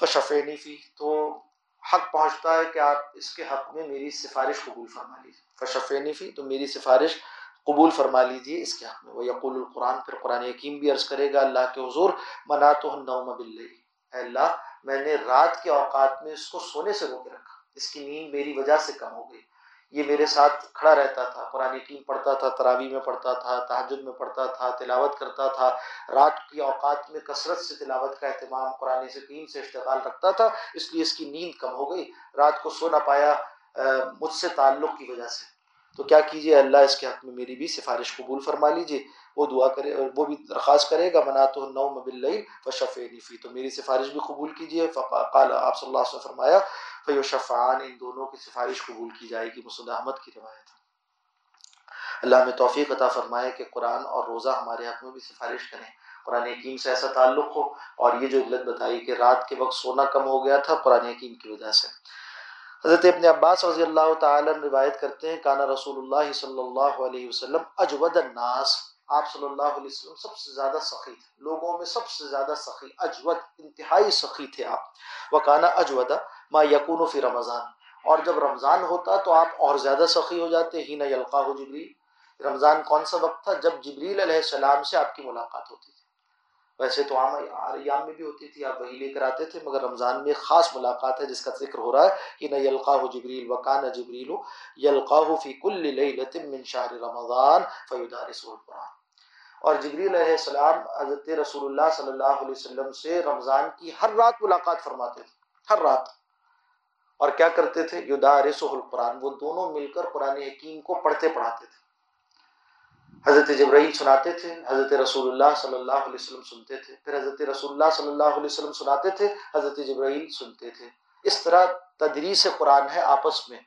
فشفینی فی، تو حق پہنچتا ہے کہ آپ اس کے حق میں میری سفارش قبول فرما لیجیے فشفینی فی، تو میری سفارش قبول فرما لیجیے اس کے حق میں۔ وہ یقول القرآن، پھر قرآن حکیم بھی عرض کرے گا، اللہ کے حضور منا تو اے اللہ، میں نے رات کے اوقات میں اس کو سونے سے روکے رکھا، اس کی نیند میری وجہ سے کم ہو گئی۔ یہ میرے ساتھ کھڑا رہتا تھا، قرآن حکیم پڑھتا تھا تراوی میں پڑھتا تھا تحجد میں پڑھتا تھا، تلاوت کرتا تھا۔ رات کی اوقات میں کثرت سے تلاوت کا اہتمام قرآن حکیم سے اشتغال رکھتا تھا، اس لیے اس کی نیند کم ہو گئی۔ رات کو سو نہ پایا مجھ سے تعلق کی وجہ سے۔ تو کیا کیجیے اللہ اس کے حق میں میری بھی سفارش قبول فرما لیجیے وہ دعا کرے، وہ بھی درخواست کرے گا منا تو نو مبل و نفی تو میری سفارش بھی قبول کیجیے۔ قال آپ صلی اللہ علیہ وسلم فرمایا فیو شفعان ان دونوں کی سفارش قبول کی جائے گی مسد احمد کی روایت اللہ میں توفیق عطا فرمائے کہ قرآن اور روزہ ہمارے حق میں بھی سفارش کریں۔ قرآن حکیم سے ایسا تعلق ہو، اور یہ جو علت بتائی کہ رات کے وقت سونا کم ہو گیا تھا، قرآن حکیم کی وجہ سے۔ حضرت ابن عباس رضی اللہ تعالی روایت کرتے ہیں، کانا رسول اللہ صلی اللہ علیہ وسلم اجود الناس۔ آپ صلی اللہ علیہ وسلم سب سے زیادہ سخی تھے۔ لوگوں میں سب سے زیادہ سخی، اجود، انتہائی سخی تھے آپ۔ وہ کانا اجودا ما یقون فی رمضان۔ اور جب رمضان ہوتا تو آپ اور زیادہ سخی ہو جاتے۔ ہی نہ یلقاہ جبریل۔ رمضان کون سا وقت تھا؟ جب جبریل علیہ السلام سے آپ کی ملاقات ہوتی تھی۔ ویسے تو عام ایام میں بھی ہوتی تھی، آپ وہی لے کر آتے تھے، مگر رمضان میں خاص ملاقات ہے جس کا ذکر ہو رہا ہے کہ نہ یلقاہ جبریل وکان جبریل یلقاہ فی کل لیلت من شہر رمضان فیدارس القرآن۔ اور جبریل علیہ السلام حضرت رسول اللہ صلی اللہ علیہ وسلم سے رمضان کی ہر رات ملاقات فرماتے تھے، ہر رات۔ اور کیا کرتے تھے؟ یدارس القرآن، وہ دونوں مل کر قرآن حکیم کو پڑھتے پڑھاتے تھے۔ حضرت جبرائیل سناتے تھے، حضرت رسول اللہ صلی اللہ علیہ وسلم سنتے تھے، پھر حضرت رسول اللہ صلی اللہ علیہ وسلم سناتے تھے، حضرت جبرائیل سنتے تھے۔ اس طرح تدریس قرآن ہے آپس میں۔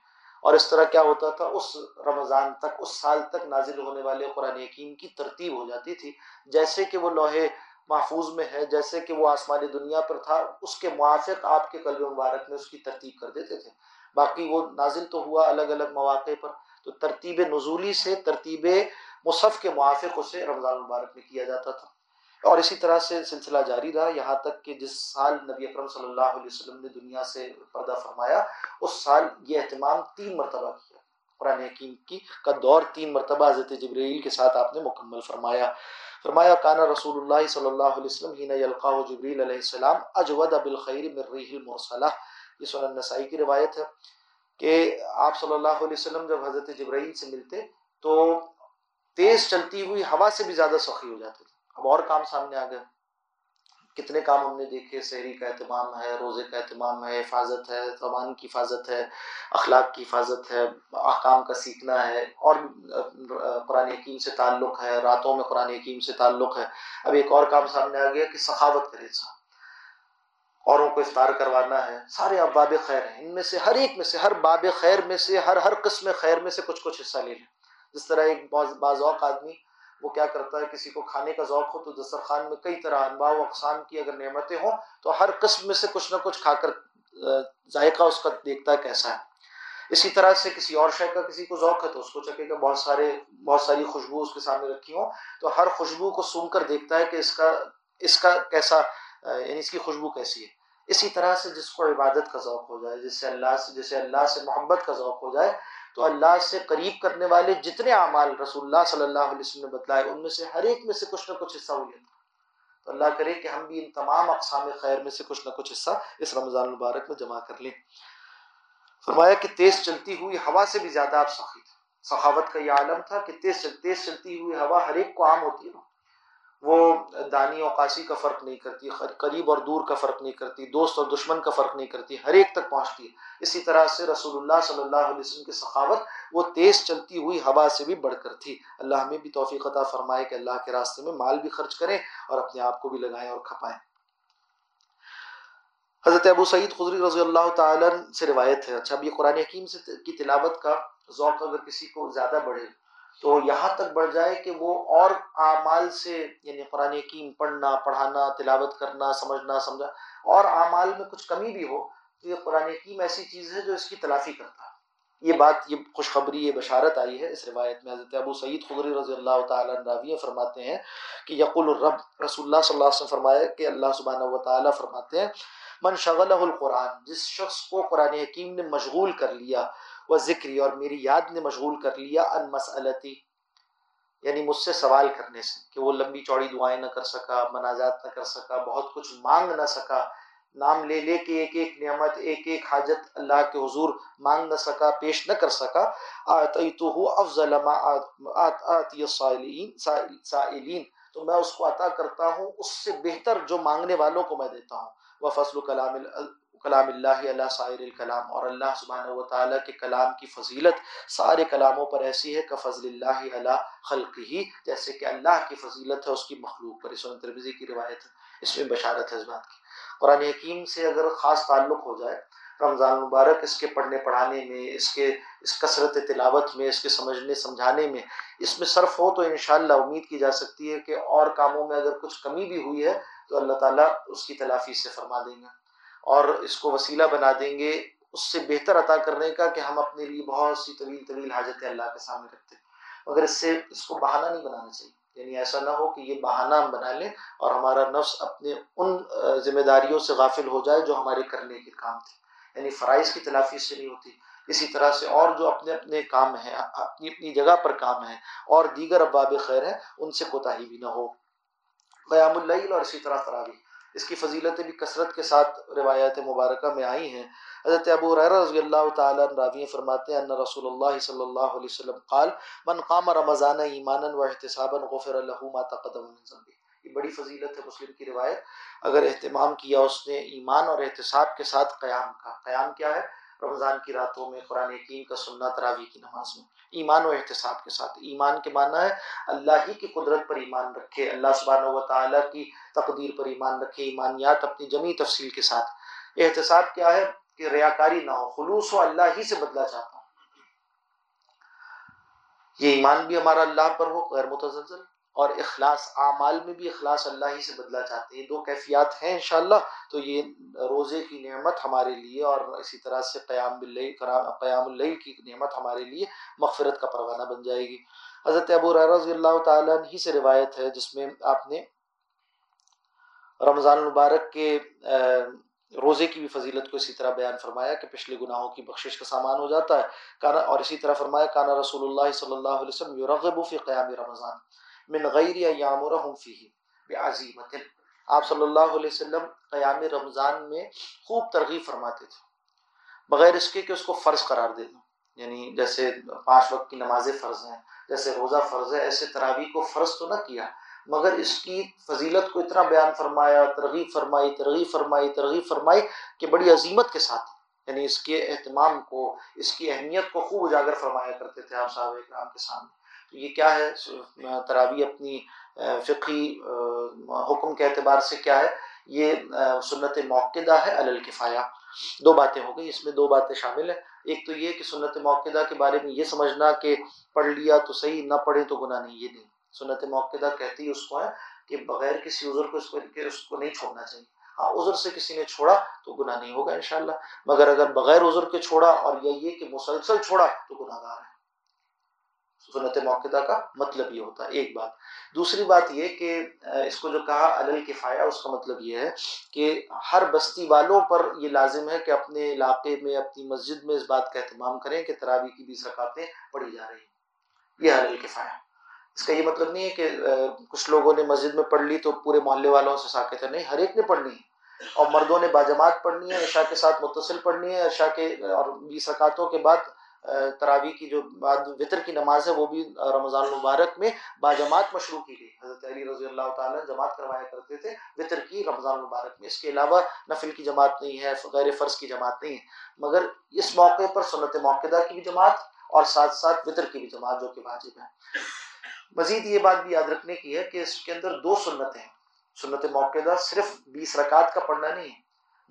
اور اس طرح کیا ہوتا تھا؟ اس رمضان تک، اس سال تک نازل ہونے والے قرآن حکیم کی ترتیب ہو جاتی تھی۔ جیسے کہ وہ لوہے محفوظ میں ہے، جیسے کہ وہ آسمانی دنیا پر تھا، اس کے موافق آپ کے قلب مبارک میں اس کی ترتیب کر دیتے تھے۔ باقی وہ نازل تو ہوا الگ الگ مواقع پر۔ تو ترتیب نزولی سے ترتیب مصحف کے موافق اسے رمضان المبارک میں کیا جاتا تھا۔ اور اسی طرح سے سلسلہ جاری رہا۔ یہاں تک کہ جس سال نبی اکرم صلی اللہ علیہ وسلم نے دنیا سے پردہ فرمایا، اس سال یہ اہتمام تین مرتبہ کیا۔ قرآن حکیم کی کا دور تین مرتبہ حضرت جبریل کے ساتھ آپ نے مکمل فرمایا۔ فرمایا کانا رسول اللہ صلی اللہ علیہ وسلم ہین یلقاہ جبریل علیہ السلام اجود بالخیر من ریح المرسلہ یہ سنن نسائی کی روایت ہے کہ آپ صلی اللہ علیہ وسلم جب حضرت جبرائیل سے ملتے تو تیز چلتی ہوئی ہوا سے بھی زیادہ سخی ہو جاتے تھے اب اور کام سامنے آ گئے۔ کتنے کام ہم نے دیکھے شہری کا اہتمام ہے، روزے کا اہتمام ہے، حفاظت ہے، زبان کی حفاظت ہے، اخلاق کی حفاظت ہے، احکام کا سیکھنا ہے، اور قرآن حکیم سے تعلق ہے، راتوں میں قرآن حکیم سے تعلق ہے۔ اب ایک اور کام سامنے آ گیا کہ سخاوت کرے انسان۔ اوروں کو افطار کروانا ہے۔ سارے اب باب خیر ہیں۔ ان میں سے ہر ایک میں سے، ہر باب خیر میں سے، ہر ہر قسم خیر میں سے کچھ کچھ حصہ لے لیں۔ جس طرح ایک بعض اوق آدمی وہ کیا کرتا ہے، کسی کو کھانے کا ذوق ہو تو دسترخوان میں کئی طرح انواع و اقسام کی اگر نعمتیں ہوں تو ہر قسم میں سے کچھ نہ کچھ کھا کر ذائقہ اس کا دیکھتا ہے کیسا ہے۔ اسی طرح سے کسی اور شے کا کسی کو ذوق ہے تو اس کو چکے گا بہت سارے، بہت ساری خوشبو اس کے سامنے رکھی ہوں۔ تو ہر خوشبو کو سون کر دیکھتا ہے کہ اس کا اس کا کیسا یعنی اس کی خوشبو کیسی ہے۔ اسی طرح سے جس کو عبادت کا ذوق ہو جائے، جس سے اللہ سے جسے اللہ سے محبت کا ذوق ہو جائے تو اللہ سے قریب کرنے والے جتنے اعمال رسول اللہ صلی اللہ علیہ وسلم نے بتلائے، ان میں سے ہر ایک میں سے کچھ نہ کچھ حصہ ہو لیتا تو اللہ کرے کہ ہم بھی ان تمام اقسام خیر میں سے کچھ نہ کچھ حصہ اس رمضان المبارک میں جمع کر لیں۔ فرمایا کہ تیز چلتی ہوئی ہوا سے بھی زیادہ آپ سخی تھے سخاوت کا یہ عالم تھا کہ تیز تیز چلتی ہوئی ہوا ہر ایک کو عام ہوتی ہے۔ وہ دانی و قاسی کا فرق نہیں کرتی قریب اور دور کا فرق نہیں کرتی، دوست اور دشمن کا فرق نہیں کرتی، ہر ایک تک پہنچتی ہے۔ اسی طرح سے رسول اللہ صلی اللہ علیہ وسلم کی سخاوت وہ تیز چلتی ہوئی ہوا سے بھی بڑھ کر تھی۔ اللہ ہمیں بھی توفیق عطا فرمائے کہ اللہ کے راستے میں مال بھی خرچ کریں اور اپنے آپ کو بھی لگائیں اور کھپائیں۔ حضرت ابو سعید خضری رضی اللہ تعالیٰ سے روایت ہے۔ اچھا اب یہ قرآن حکیم سے کی تلاوت کا ذوق اگر کسی کو زیادہ بڑھے تو یہاں تک بڑھ جائے کہ وہ اور اعمال سے یعنی قرآن حکیم پڑھنا، پڑھانا، تلاوت کرنا، سمجھنا، سمجھا، اور اعمال میں کچھ کمی بھی ہو، تو یہ قرآن حکیم ایسی چیز ہے جو اس کی تلافی کرتا ہے۔ یہ بات، یہ خوشخبری، یہ بشارت آئی ہے اس روایت میں۔ حضرت ابو سعید خضری رضی اللہ تعالیٰ راویہ فرماتے ہیں کہ یقول الرب، رسول اللہ صلی اللہ علیہ وسلم فرمایا کہ اللہ سبحانہ و تعالیٰ فرماتے ہیں، من شغلہ القرآن، جس شخص کو قرآن حکیم نے مشغول کر لیا وہ ذکری، اور میری یاد نے مشغول کر لیا ان مسئلتی یعنی مجھ سے سوال کرنے سے، کہ وہ لمبی چوڑی دعائیں نہ کر سکا، مناجات نہ کر سکا، بہت کچھ مانگ نہ سکا، نام لے لے کے ایک ایک نعمت، ایک ایک حاجت اللہ کے حضور مانگ نہ سکا، پیش نہ کر سکا آتیتو افضل ما آتی السائلین سائلین۔ تو میں اس کو عطا کرتا ہوں، اس سے بہتر جو مانگنے والوں کو میں دیتا ہوں۔ وہ فصل کلام کلام اللہ اللہ سائر الکلام، اور اللہ سبحانہ و تعالیٰ کے کلام کی فضیلت سارے کلاموں پر ایسی ہے کہ فضل اللہ علیہ خلق ہی جیسے کہ اللہ کی فضیلت ہے، اس کی مخلوق پر اس تربیزی کی روایت ہے، اس میں بشارت ہے اس بات کی۔ قرآن حکیم سے اگر خاص تعلق ہو جائے، رمضان مبارک اس کے پڑھنے پڑھانے میں، اس کے، اس کثرت تلاوت میں، اس کے سمجھنے سمجھانے میں، اس میں صرف ہو تو انشاءاللہ امید کی جا سکتی ہے کہ اور کاموں میں اگر کچھ کمی بھی ہوئی ہے تو اللہ تعالیٰ اس کی تلافی سے فرما دیں گے اور اس کو وسیلہ بنا دیں گے اس سے بہتر عطا کرنے کا کہ ہم اپنے لیے بہت سی طویل طویل حاجتیں اللہ کے سامنے رکھتے ہیں۔ مگر اس سے اس کو بہانہ نہیں بنانا چاہیے۔ یعنی ایسا نہ ہو کہ یہ بہانہ ہم بنا لیں اور ہمارا نفس اپنے ان ذمہ داریوں سے غافل ہو جائے جو ہمارے کرنے کے کام تھے۔ یعنی فرائض کی تلافی سے نہیں ہوتی۔ اسی طرح سے اور جو اپنے اپنے کام ہیں، اپنی اپنی جگہ پر کام ہیں اور دیگر اباب خیر ہیں، ان سے کوتاہی بھی نہ ہو۔ قیام اللیل اور اسی طرح تراویح۔ اس کی فضیلتیں بھی کثرت کے ساتھ روایت مبارکہ میں آئی ہیں۔ حضرت ابو رضی اللہ تعالیٰ راوی فرماتے ہیں، ان رسول اللہ صلی اللہ علیہ وسلم قال، من قام رمضان ایمانا و احتسابا غفر له ما تقدم من ذنبه. یہ بڑی فضیلت ہے مسلم کی روایت۔ اگر اہتمام کیا اس نے ایمان اور احتساب کے ساتھ قیام کا، قیام کیا ہے؟ رمضان کی راتوں میں قرآن حکیم کا سننا تراوی کی نماز میں ایمان و احتساب کے ساتھ۔ ایمان کے معنی ہے اللہ ہی کی قدرت پر ایمان رکھے، اللہ سبحانہ و تعالیٰ کی تقدیر پر ایمان رکھے، ایمانیات اپنی جمی تفصیل کے ساتھ۔ احتساب کیا ہے کہ ریاکاری نہ ہو، خلوص و اللہ ہی سے بدلا چاہتا ہوں۔ یہ ایمان بھی ہمارا اللہ پر ہو، غیر متزلزل۔ اور اخلاص اعمال میں بھی اخلاص اللہ ہی سے بدلا چاہتے ہیں۔ دو کیفیات ہیں انشاءاللہ، تو یہ روزے کی نعمت ہمارے لیے اور اسی طرح سے قیام قیام اللہ کی نعمت ہمارے لیے مغفرت کا پروانہ بن جائے گی۔ حضرت ابو رضی اللہ تعالیٰ ہی سے روایت ہے، جس میں آپ نے رمضان المبارک کے روزے کی بھی فضیلت کو اسی طرح بیان فرمایا کہ پچھلے گناہوں کی بخشش کا سامان ہو جاتا ہے۔ کانا، اور اسی طرح فرمایا، کانا رسول اللہ صلی اللہ علیہ وسلم یرغب فی قیام رمضان۔ من غیر یامرہم فیہ بعظیمت آپ صلی اللہ علیہ وسلم قیام رمضان میں خوب ترغیب فرماتے تھے، بغیر اس کے کہ اس کو فرض قرار دے دوں یعنی جیسے پانچ وقت کی نمازیں فرض ہیں، جیسے روزہ فرض ہے، ایسے تراویح کو فرض تو نہ کیا، مگر اس کی فضیلت کو اتنا بیان فرمایا، ترغیب فرمائی ترغیب فرمائی ترغیب فرمائی کہ بڑی عظیمت کے ساتھ۔ یعنی اس کے اہتمام کو، اس کی اہمیت کو خوب اجاگر فرمایا کرتے تھے آپ صاحب اکرام کے سامنے۔ یہ کیا ہے؟ تراوی اپنی فقی حکم کے اعتبار سے کیا ہے؟ یہ سنت موقع ہے الکفایہ۔ دو باتیں ہو گئی، اس میں دو باتیں شامل ہیں۔ ایک تو یہ کہ سنت موقع کے بارے میں یہ سمجھنا کہ پڑھ لیا تو صحیح، نہ پڑھے تو گناہ نہیں، یہ نہیں۔ سنت موقع کہتی اس کو ہے کہ بغیر کسی عذر کو اس کو اس کو نہیں چھوڑنا چاہیے۔ ہاں عذر سے کسی نے چھوڑا تو گناہ نہیں ہوگا انشاءاللہ۔ مگر اگر بغیر عذر کے چھوڑا اور یہ یہ کہ مسلسل چھوڑا تو گناہ گار ہے۔ سنت موقع کا مطلب یہ ہوتا ہے، ایک بات۔ دوسری بات یہ کہ اس کو جو کہا علل کفایہ اس کا مطلب یہ ہے کہ ہر بستی والوں پر یہ لازم ہے کہ اپنے علاقے میں، اپنی مسجد میں اس بات کا اہتمام کریں کہ تراوی کی بیس رکعتیں پڑھی جا رہی ہیں۔ یہ علل کفایہ اس کا یہ مطلب نہیں ہے کہ کچھ لوگوں نے مسجد میں پڑھ لی تو پورے محلے والوں سے ساکت ہے۔ نہیں، ہر ایک نے پڑھنی ہے۔ اور مردوں نے باجماعت پڑھنی ہے، عشاء کے ساتھ متصل پڑھنی ہے، عشاء کے، اور بیس رکعتوں کے بعد تراوی کی جو بعد وطر کی نماز ہے، وہ بھی رمضان المبارک میں باجماعت مشروع کی گئی۔ حضرت علی رضی اللہ تعالیٰ جماعت کروایا کرتے تھے وطر کی رمضان المبارک میں۔ اس کے علاوہ نفل کی جماعت نہیں ہے، غیر فرض کی جماعت نہیں ہے، مگر اس موقع پر سنت موقع کی بھی جماعت اور ساتھ ساتھ وطر کی بھی جماعت جو کہ واجب ہے۔ مزید یہ بات بھی یاد رکھنے کی ہے کہ اس کے اندر دو سنتیں ہیں۔ سنت موقع صرف بیس رکعت کا پڑھنا نہیں ہے،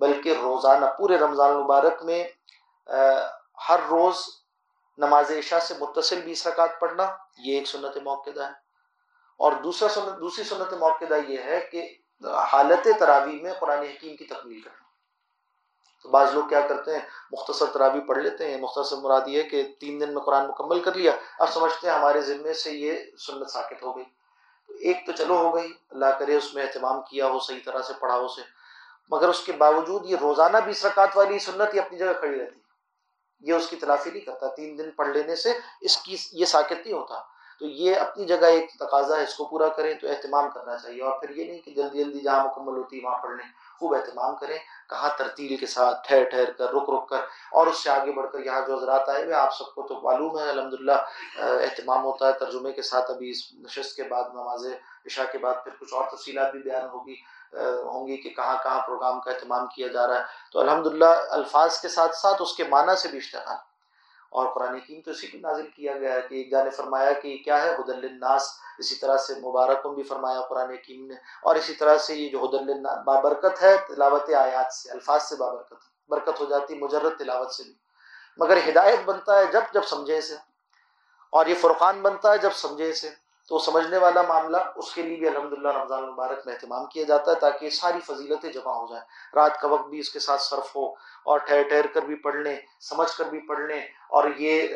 بلکہ روزانہ پورے رمضان المبارک میں ہر روز نماز عشاء سے متصل بیس رکعت پڑھنا، یہ ایک سنت موقع ہے۔ اور دوسرا سنت، دوسری سنت موقع یہ ہے کہ حالت تراوی میں قرآن حکیم کی تکمیل کرنا۔ تو بعض لوگ کیا کرتے ہیں، مختصر تراوی پڑھ لیتے ہیں، مختصر مراد یہ ہے کہ تین دن میں قرآن مکمل کر لیا۔ اب سمجھتے ہیں ہمارے ذمے سے یہ سنت ساکت ہو گئی۔ ایک تو چلو ہو گئی، اللہ کرے اس میں اہتمام کیا ہو، صحیح طرح سے پڑھا ہو سے مگر اس کے باوجود یہ روزانہ بیس رکعت والی سنت ہی اپنی جگہ کھڑی رہتی۔ یہ اس کی تلافی نہیں کرتا، تین دن پڑھ لینے سے اس کی یہ ساکت نہیں ہوتا۔ تو یہ اپنی جگہ ایک تقاضا ہے، اس کو پورا کریں تو اہتمام کرنا چاہیے۔ اور پھر یہ نہیں کہ جلدی جلدی جہاں مکمل ہوتی ہے وہاں پڑھ لیں، خوب اہتمام کریں۔ کہاں ترتیل کے ساتھ ٹھہر ٹھہر کر، رک رک کر۔ اور اس سے آگے بڑھ کر یہاں جو حضرات آئے ہوئے، آپ سب کو تو معلوم ہے، الحمدللہ اہتمام ہوتا ہے۔ ترجمے کے ساتھ ابھی اس نشست کے بعد، نماز عشاء کے بعد پھر کچھ اور تفصیلات بھی بیان ہوگی۔ ہوں گی کہ کہاں کہاں پروگرام کا اہتمام کیا جا رہا ہے۔ تو الحمدللہ الفاظ کے ساتھ ساتھ اس کے معنی سے بھی اشتغال۔ اور قرآن حکیم تو اسی کو نازل کیا گیا ہے کہ ایک جانے فرمایا کہ کیا ہے؟ حد الناس اسی طرح سے مبارک بھی فرمایا قرآن حکیم نے۔ اور اسی طرح سے یہ جو حد الناس بابرکت ہے تلاوت آیات سے، الفاظ سے بابرکت برکت ہو جاتی مجرد تلاوت سے بھی۔ مگر ہدایت بنتا ہے جب جب سمجھے سے۔ اور یہ فرقان بنتا ہے جب سمجھے سے۔ تو سمجھنے والا معاملہ اس کے لیے بھی الحمدللہ رمضان المبارک میں اہتمام کیا جاتا ہے تاکہ ساری فضیلتیں جمع ہو جائیں۔ رات کا وقت بھی اس کے ساتھ صرف ہو اور ٹھہر ٹھہر کر بھی پڑھ لیں، سمجھ کر بھی پڑھ لیں اور یہ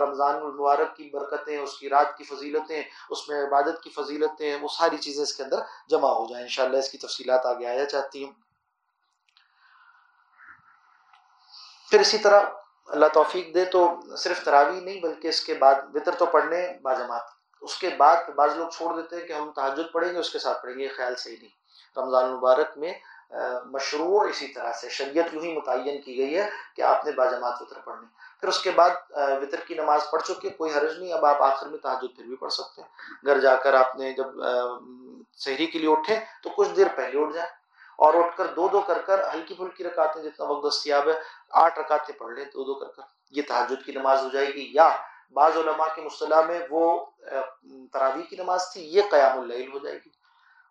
رمضان المبارک کی برکتیں، اس کی رات کی فضیلتیں، اس میں عبادت کی فضیلتیں، وہ ساری چیزیں اس کے اندر جمع ہو جائیں۔ انشاءاللہ اس کی تفصیلات آگے آیا چاہتی ہوں۔ پھر اسی طرح اللہ توفیق دے تو صرف تراوی نہیں بلکہ اس کے بعد وطر تو پڑھنے باجماعت اس کے بعد بعض لوگ چھوڑ دیتے ہیں کہ ہم تحجد پڑھیں گے، اس کے ساتھ پڑھیں گے یہ خیال صحیح نہیں۔ رمضان المبارک میں مشروع اسی طرح سے، شریعت یوں ہی متعین کی گئی ہے کہ آپ نے باجماعت وطر پڑھنی۔ پھر اس کے بعد وطر کی نماز پڑھ چکے کوئی حرج نہیں، اب آپ آخر میں تحجد پھر بھی پڑھ سکتے ہیں۔ گھر جا کر آپ نے جب شہری کے لیے اٹھے تو کچھ دیر پہلے اٹھ جائیں اور اٹھ کر دو دو کر کر ہلکی پھلکی رکاتے جتنا وقت دستیاب ہے، آٹھ رکاتے پڑھ لیں، دو دو کر کر۔ یہ تحجد کی نماز ہو جائے گی یا بعض علماء کے مصطلح میں وہ تراویح کی نماز تھی، یہ قیام اللیل ہو جائے گی۔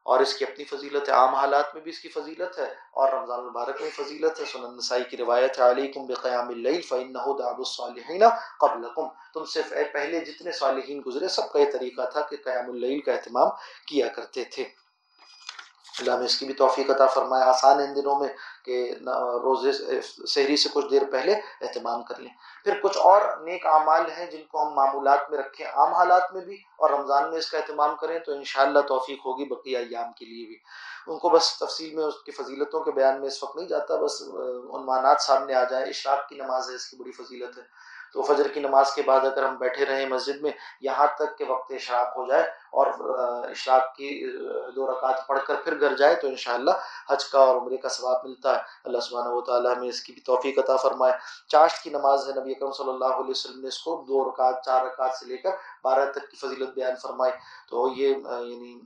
اور اس کی اپنی فضیلت ہے عام حالات میں بھی اس کی فضیلت ہے۔ اور رمضان المبارک میں فضیلت ہے۔ سنن نسائی کی روایت ہے، علیکم بقیام اللیل فإنه دعب الصالحین قبلکم۔ تم سے پہلے جتنے صالحین گزرے، سب کا یہ طریقہ تھا کہ قیام اللیل کا اہتمام کیا کرتے تھے۔ اللہ میں اس کی بھی توفیق عطا فرمائے، آسان ان دنوں میں کہ روزے شہری سے کچھ دیر پہلے اہتمام کر لیں۔ پھر کچھ اور نیک اعمال ہیں جن کو ہم معمولات میں رکھیں، عام حالات میں بھی اور رمضان میں اس کا اہتمام کریں تو انشاءاللہ توفیق ہوگی بقیہ ایام کے لیے بھی۔ ان کو بس تفصیل میں اس کی فضیلتوں کے بیان میں اس وقت نہیں جاتا، بس عنوانات سامنے آ جائیں۔ اشراق کی نماز ہے، اس کی بڑی فضیلت ہے۔ تو فجر کی نماز کے بعد اگر ہم بیٹھے رہیں مسجد میں، یہاں تک کہ وقت اشراق ہو جائے اور اشراق کی دو رکعت پڑھ کر پھر گھر جائے تو انشاءاللہ حج کا اور عمرے کا ثواب ملتا ہے۔ اللہ سبحانہ و تعالیٰ ہمیں اس کی بھی توفیق عطا فرمائے۔ چاشت کی نماز ہے، نبی اکرم صلی اللہ علیہ وسلم نے اس کو دو رکعت، چار رکعت سے لے کر بارہ تک کی فضیلت بیان فرمائی۔ تو یہ یعنی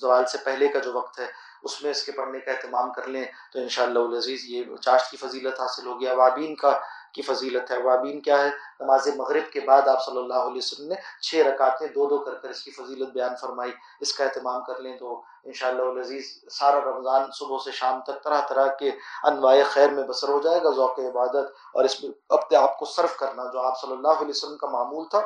زوال سے پہلے کا جو وقت ہے، اس میں اس کے پڑھنے کا اہتمام کر لیں تو انشاءاللہ العزیز یہ چاشت کی فضیلت حاصل ہو گیا۔ وابین کا کی فضیلت ہے؟ وابین کیا ہے؟ نماز مغرب کے بعد آپ صلی اللہ علیہ وسلم نے چھ رکعتیں دو دو کر کر اس کی فضیلت بیان فرمائی۔ اس کا اہتمام کر لیں تو انشاءاللہ العزیز سارا رمضان صبح سے شام تک طرح طرح کے انواع خیر میں بسر ہو جائے گا، ذوق عبادت اور اس میں اپنے آپ کو صرف کرنا جو آپ صلی اللہ علیہ وسلم کا معمول تھا،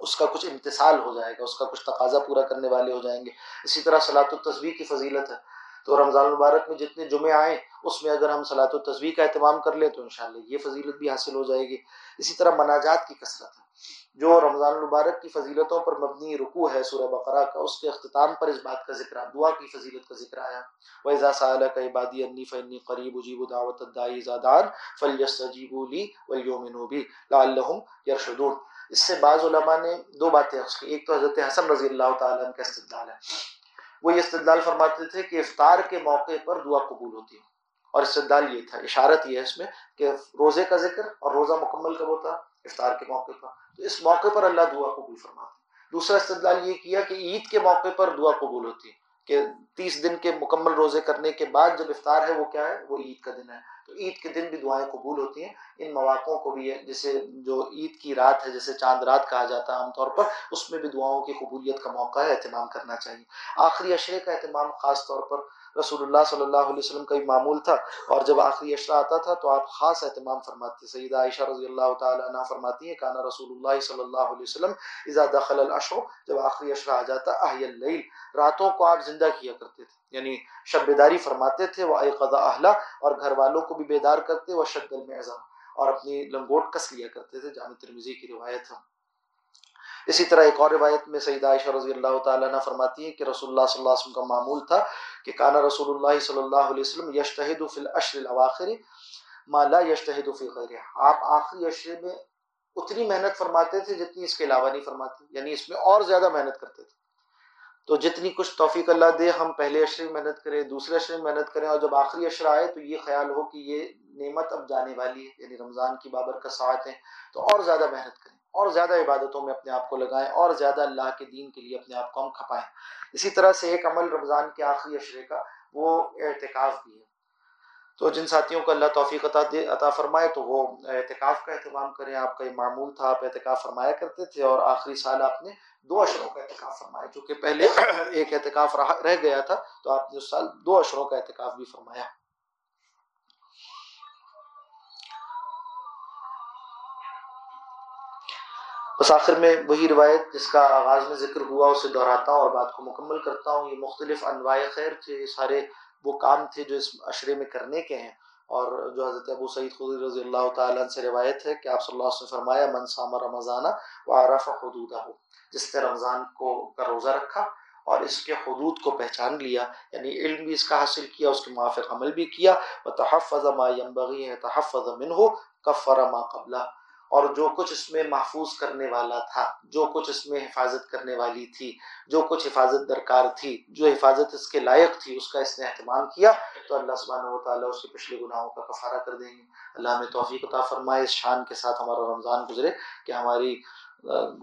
اس کا کچھ امتصال ہو جائے گا، اس کا کچھ تقاضا پورا کرنے والے ہو جائیں گے۔ اسی طرح صلاۃ التصویر کی فضیلت ہے۔ تو رمضان المبارک میں جتنے جمعے آئیں، اس میں اگر ہم صلاۃ و تصویر کا اہتمام کر لیں تو انشاءاللہ یہ فضیلت بھی حاصل ہو جائے گی۔ اسی طرح مناجات کی کثرت ہے۔ جو رمضان المبارک کی فضیلتوں پر مبنی رکوع ہے سورہ بقرہ کا، اس کے اختتام پر اس بات کا ذکر، دعا کی فضیلت کا ذکر آیا۔ وَإِذَا سَأَلَكَ عِبَادِي أَنِّي فَإِنِّي قَرِيبُ أُجِيبُ دَعْوَةَ الدَّاعِ إِذَا فَلْيَسْتَجِيبُوا لِي وَلْيُؤْمِنُوا بِي لَعَلَّهُمْ يَرْشُدُونَ۔ اس سے بعض علماء نے دو باتیں اس کی۔ ایک تو حضرت حسن رضی اللہ تعالیٰ عنہ کا استدلال ہے۔ وہ یہ استدلال فرماتے تھے کہ افطار کے موقع پر دعا قبول ہوتی ہے۔ اور استدال یہ تھا، اشارت یہ ہے اس میں کہ روزے کا ذکر اور روزہ مکمل کب ہوتا؟ افطار کے موقع پر۔ تو اس موقع پر اللہ دعا قبول فرماتا دوسرا استدلال یہ کیا کہ عید کے موقع پر دعا قبول ہوتی ہے، کہ تیس دن کے مکمل روزے کرنے کے بعد جب افطار ہے وہ کیا ہے؟ وہ عید کا دن ہے۔ تو عید کے دن بھی دعائیں قبول ہوتی ہیں۔ ان مواقع کو بھی جیسے جو عید کی رات ہے، جیسے چاند رات کہا جاتا ہے، عام طور پر اس میں بھی دعاؤں کی قبولیت کا موقع ہے اہتمام کرنا چاہیے۔ آخری اشرے کا اہتمام خاص طور پر رسول اللہ صلی اللہ علیہ وسلم کا بھی معمول تھا اور جب آخری اشرا آتا تھا تو آپ خاص اہتمام فرماتے سیدہ عائشہ رضی اللہ تعالیٰ عنہ فرماتی ہیں، کانا رسول اللہ صلی اللہ علیہ وسلم اذا دخل الاشر جب آخری اشرا آ جاتا احی اللیل، راتوں کو آپ زندہ کیا کرتے تھے۔ یعنی شب بیداری فرماتے تھے، وہ ایقضا اہلا اور گھر والوں کو بھی بیدار کرتے، وہ شد المعظم اور اپنی لنگوٹ کس لیا کرتے تھے۔ جامع ترمیزی کی روایت ہے۔ اسی طرح ایک اور روایت میں سیدہ عائشہ رضی اللہ تعالیٰ عنہ فرماتی ہے کہ رسول اللہ صلی اللہ علیہ وسلم کا معمول تھا کہ کانا رسول اللہ صلی اللہ علیہ وسلم یشتہد فی الاشر الاواخر ما لا یشتہد فی غیرہ۔ آپ آخری اشرے میں اتنی محنت فرماتے تھے جتنی اس کے علاوہ نہیں فرماتے یعنی اس میں اور زیادہ محنت کرتے تھے۔ تو جتنی کچھ توفیق اللہ دے، ہم پہلے اشرے میں محنت کریں، دوسرے اشرے میں محنت کریں، اور جب آخری اشرہ آئے تو یہ خیال ہو کہ یہ نعمت اب جانے والی ہے یعنی رمضان کی بابر کا ساتھ ہیں تو اور زیادہ محنت کریں۔ اور زیادہ عبادتوں میں اپنے آپ کو لگائیں اور زیادہ اللہ کے دین کے لیے اپنے آپ کو ہم کھپائیں۔ اسی طرح سے ایک عمل رمضان کے آخری اشرے کا وہ اعتکاف بھی ہے۔ تو جن ساتھیوں کو اللہ توفیق عطا دے عطا فرمائے تو وہ اعتکاف کا اہتمام کریں۔ آپ کا یہ معمول تھا، آپ اعتکاف فرمایا کرتے تھے اور آخری سال آپ نے دو اشروں کا اعتکاف فرمایا۔ چونکہ پہلے ایک اعتکاف رہ گیا تھا تو آپ نے اس سال دو اشروں کا اعتکاف بھی فرمایا۔ بس آخر میں وہی روایت جس کا آغاز میں ذکر ہوا، اسے دہراتا ہوں اور بات کو مکمل کرتا ہوں۔ یہ مختلف انواع خیر تھے یہ سارے وہ کام تھے جو اس عشرے میں کرنے کے ہیں۔ اور جو حضرت ابو سعید خدی رضی اللہ تعالیٰ سے روایت ہے کہ آپ صلی اللہ علیہ وسلم فرمایا، من سام رمضانہ و عرف حدودہ ہو جس نے رمضان کو کا روزہ رکھا اور اس کے حدود کو پہچان لیا یعنی علم بھی اس کا حاصل کیا، اس کے موافق عمل بھی کیا۔ و تحفظ ما ينبغي ہے، تحفظ منه کفر ما قبلہ اور جو کچھ اس میں محفوظ کرنے والا تھا، جو کچھ اس میں حفاظت کرنے والی تھی، جو کچھ حفاظت درکار تھی، جو حفاظت اس کے لائق تھی، اس کا اس نے اہتمام کیا، تو اللہ سبحانہ و تعالیٰ اس کے پچھلے گناہوں کا کفارہ کر دیں گے۔ اللہ میں توفیق عطا فرمائے، اس شان کے ساتھ ہمارا رمضان گزرے، کہ ہماری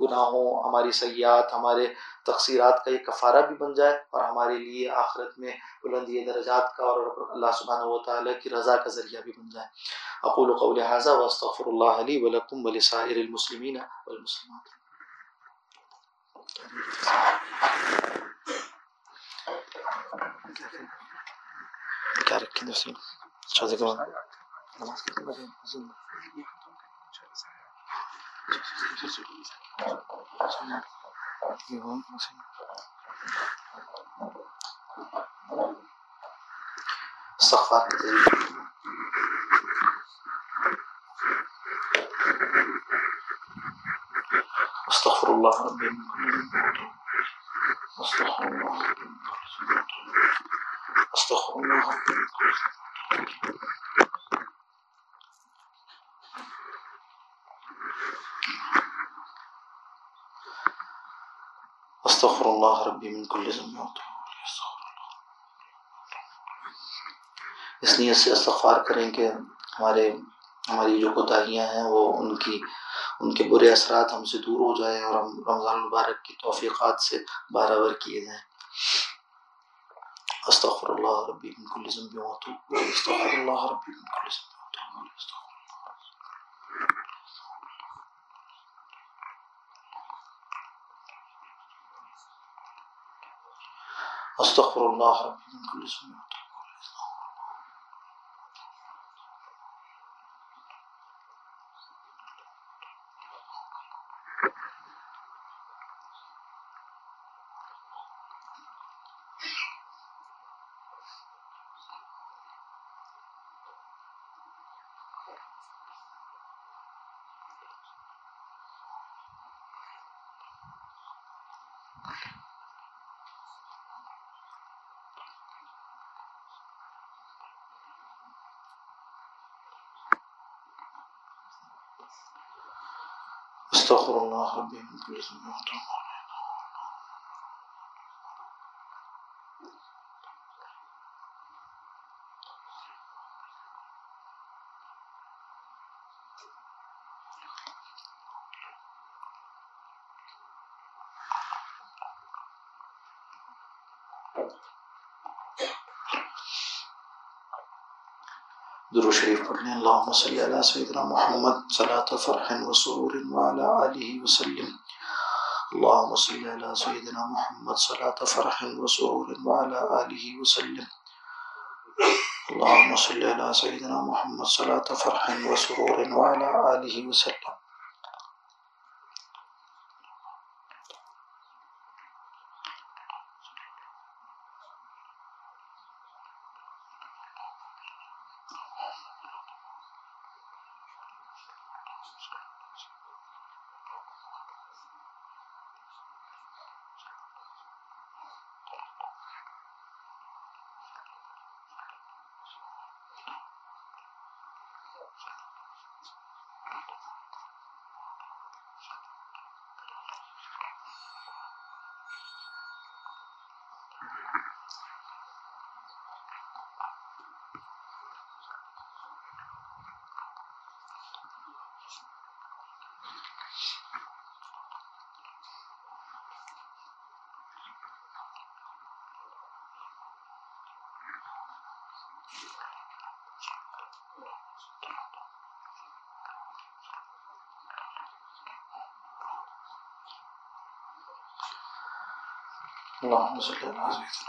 گناہوں، ہماری سیاحت، ہمارے تقصیرات کا یہ کفارہ بھی بن جائے اور ہمارے لیے آخرت میں بلندی درجات کا اور اللہ سبحانہ و تعالیٰ کی رضا کا ذریعہ بھی بن جائے۔ اقول قول حاضہ واستغفر اللہ علی ولکم ولسائر المسلمین والمسلمات۔ کیا رکھیں دوسری؟ اچھا ذکر نماز کتنے استغفر استغفر الله ربي من كل استغفر الله استغفر الله ربي من كل استغفر اللہ ربی من کل ذنب اس لیے سے استغفار کریں کہ ہمارے ہماری جو کوتاہیاں ہیں، وہ ان کی ان کے برے اثرات ہم سے دور ہو جائیں اور ہم رمضان المبارک کی توفیقات سے بارآور کیے جائیں۔ استغفر اللہ ربی من کل ذنب استغفر اللہ ربی من کل ذنب أستغفر الله ربي من كل ذنب استغفر الله ربي من كل ذنب درو شریف پڑھ لیں اللہم صلی علی سیدنا محمد. صلاة فرح و سرور وعلى آلہ وسلم. اللہم صلی علی سیدنا محمد. صلاة فرح و سرور وعلى آلہ وسلم. اللہم صلی علی سیدنا محمد. صلاة فرح و سرور وعلى آلہ وسلم. اللهم صل على سيدنا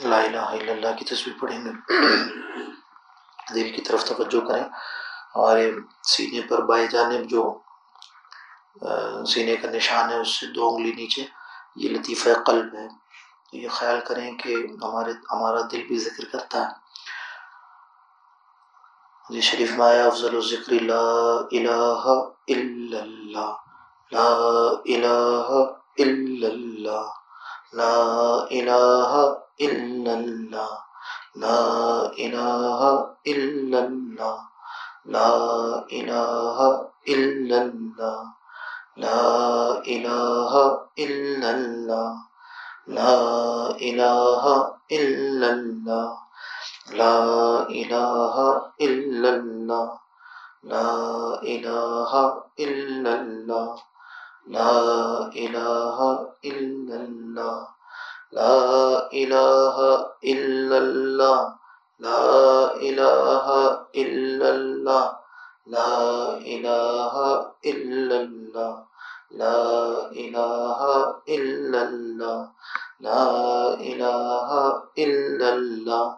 لا الہ الا اللہ کی تصویر پڑھیں گے دل کی طرف توجہ کریں۔ اور سینے پر بائیں جانب جو سینے کا نشان ہے، اس سے دو انگلی نیچے، یہ لطیفہ قلب ہے۔ تو یہ خیال کریں کہ ہمارے، ہمارا دل بھی ذکر کرتا ہے۔ یہ شریف میں آیا، افضل الذکر، لا الہ الا اللہ، لا الہ الا اللہ، لا الہ الا اللہ، لا الہ الا اللہ، لا الہ الا اللہ، لا الہ الا اللہ، لا الہ الا اللہ لا الہ الا اللہ لا الہ الا اللہ لا الہ الا اللہ لا الہ الا اللہ لا الہ الا اللہ لا الہ الا اللہ لا الہ الا اللہ لا الہ الا اللہ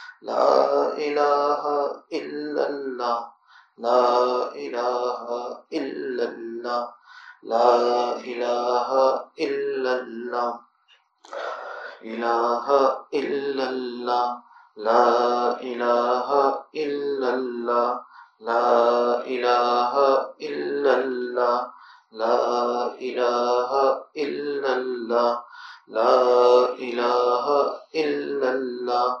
لا الہ إلا اللہ لا الہ إلا اللہ لا إله إلا الله. إله إلا الله. لا إله إلا الله. لا إله إلا الله. لا إله إلا الله. لا إله إلا الله.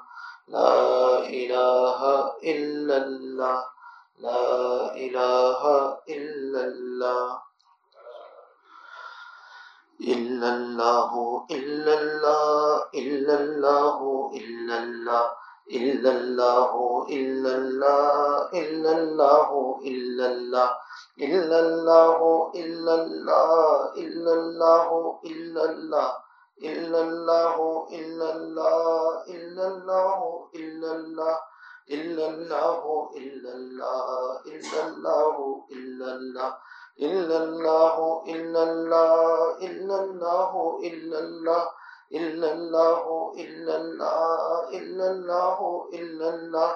لا إله إلا الله. لا إله إلا الله. إلا الله إلا الله إلا الله إلا الله. إلا الله إلا الله إلا الله إلا الله. إلا الله إلا الله إلا الله إلا الله. إلا الله إلا الله إلا الله إلا الله إلا الله إلا الله إلا الله إلا الله إلا الله إلا الله إلا الله إلا الله إلا الله إلا الله إلا الله إلا الله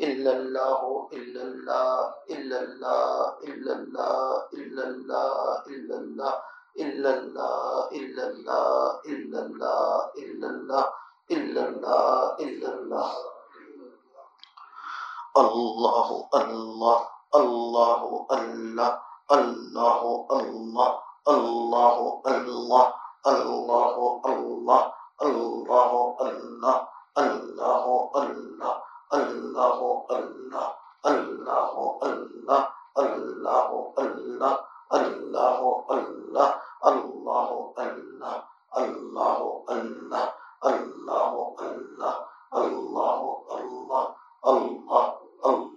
إلا الله إلا الله إلا الله إلا الله إلا الله إلا الله إلا الله إلا الله إلا الله إلا الله إلا الله إلا الله الله الله الله الله الله الله الله الله الله الله الله الله الله الله اللہ ہو اللہ اللہ ہو اللہ اللہ ہو اللہ اللہ ہو اللہ اللہ ہو اللہ اللہ ہو اللہ اللہ ہو اللہ اللہ ہو اللہ اللہ اللہ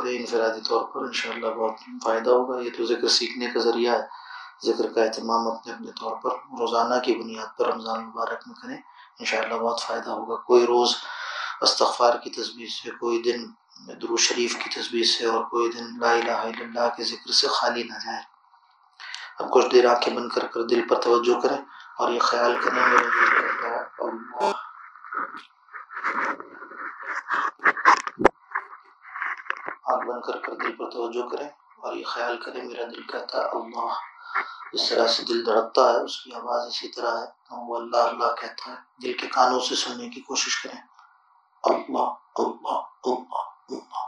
کرے انفرادی طور پر انشاءاللہ بہت فائدہ ہوگا۔ یہ تو ذکر سیکھنے کا ذریعہ ہے۔ ذکر کا اہتمام اپنے اپنے طور پر روزانہ کی بنیاد پر رمضان مبارک میں کریں، انشاءاللہ بہت فائدہ ہوگا۔ کوئی روز استغفار کی تصویر سے، کوئی دن درو شریف کی تصویر سے اور کوئی دن لا الہ الا اللہ کے ذکر سے خالی نہ جائے۔ اب کچھ دیر آنکھیں بند کر کر دل پر توجہ کریں اور یہ خیال کریں۔ میرا دل کرتا ہے اللہ آنکھ بند کر کر دل پر توجہ کریں اور یہ خیال کریں، میرا دل کہتا ہے اللہ جس طرح سے دل دھڑکتا ہے، اس کی آواز اسی طرح ہے، تو وہ اللہ اللہ کہتا ہے۔ دل کے کانوں سے سننے کی کوشش کریں۔ اللہ اللہ اللہ اللہ۔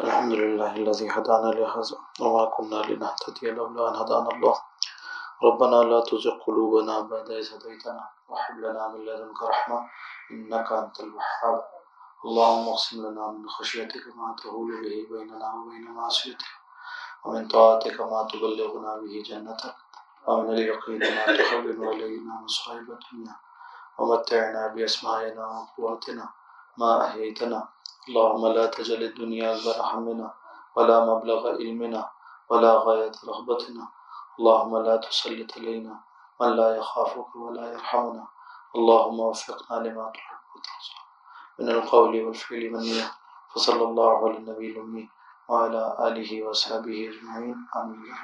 الحمد لله الذي هدانا لهذا وما كنا لنهتدي لولا أن هدانا الله. ربنا لا تزغ قلوبنا بعد إذ هديتنا وهب لنا من لدنك رحمة إنك أنت الوهاب. اللهم اقسم لنا من خشيتك ما تهول به بيننا وبين معصيتك ومن طاعتك ما تبلغنا به جنتك ومن اليقين ما تحول علينا مصائب الدنيا ومتعنا بأسمائنا وقواتنا ما أحييتنا. اللهم لا تجل الدنيا أكبر همنا ولا مبلغ علمنا ولا غاية رغبتنا. اللهم لا تسلط علينا من لا يخافك ولا يرحمنا. اللهم وفقنا لما تحب وترضى. من القول والفعل والنية فصلى الله على النبي الأمي. وعلى آله وصحبه أجمعين. آمين.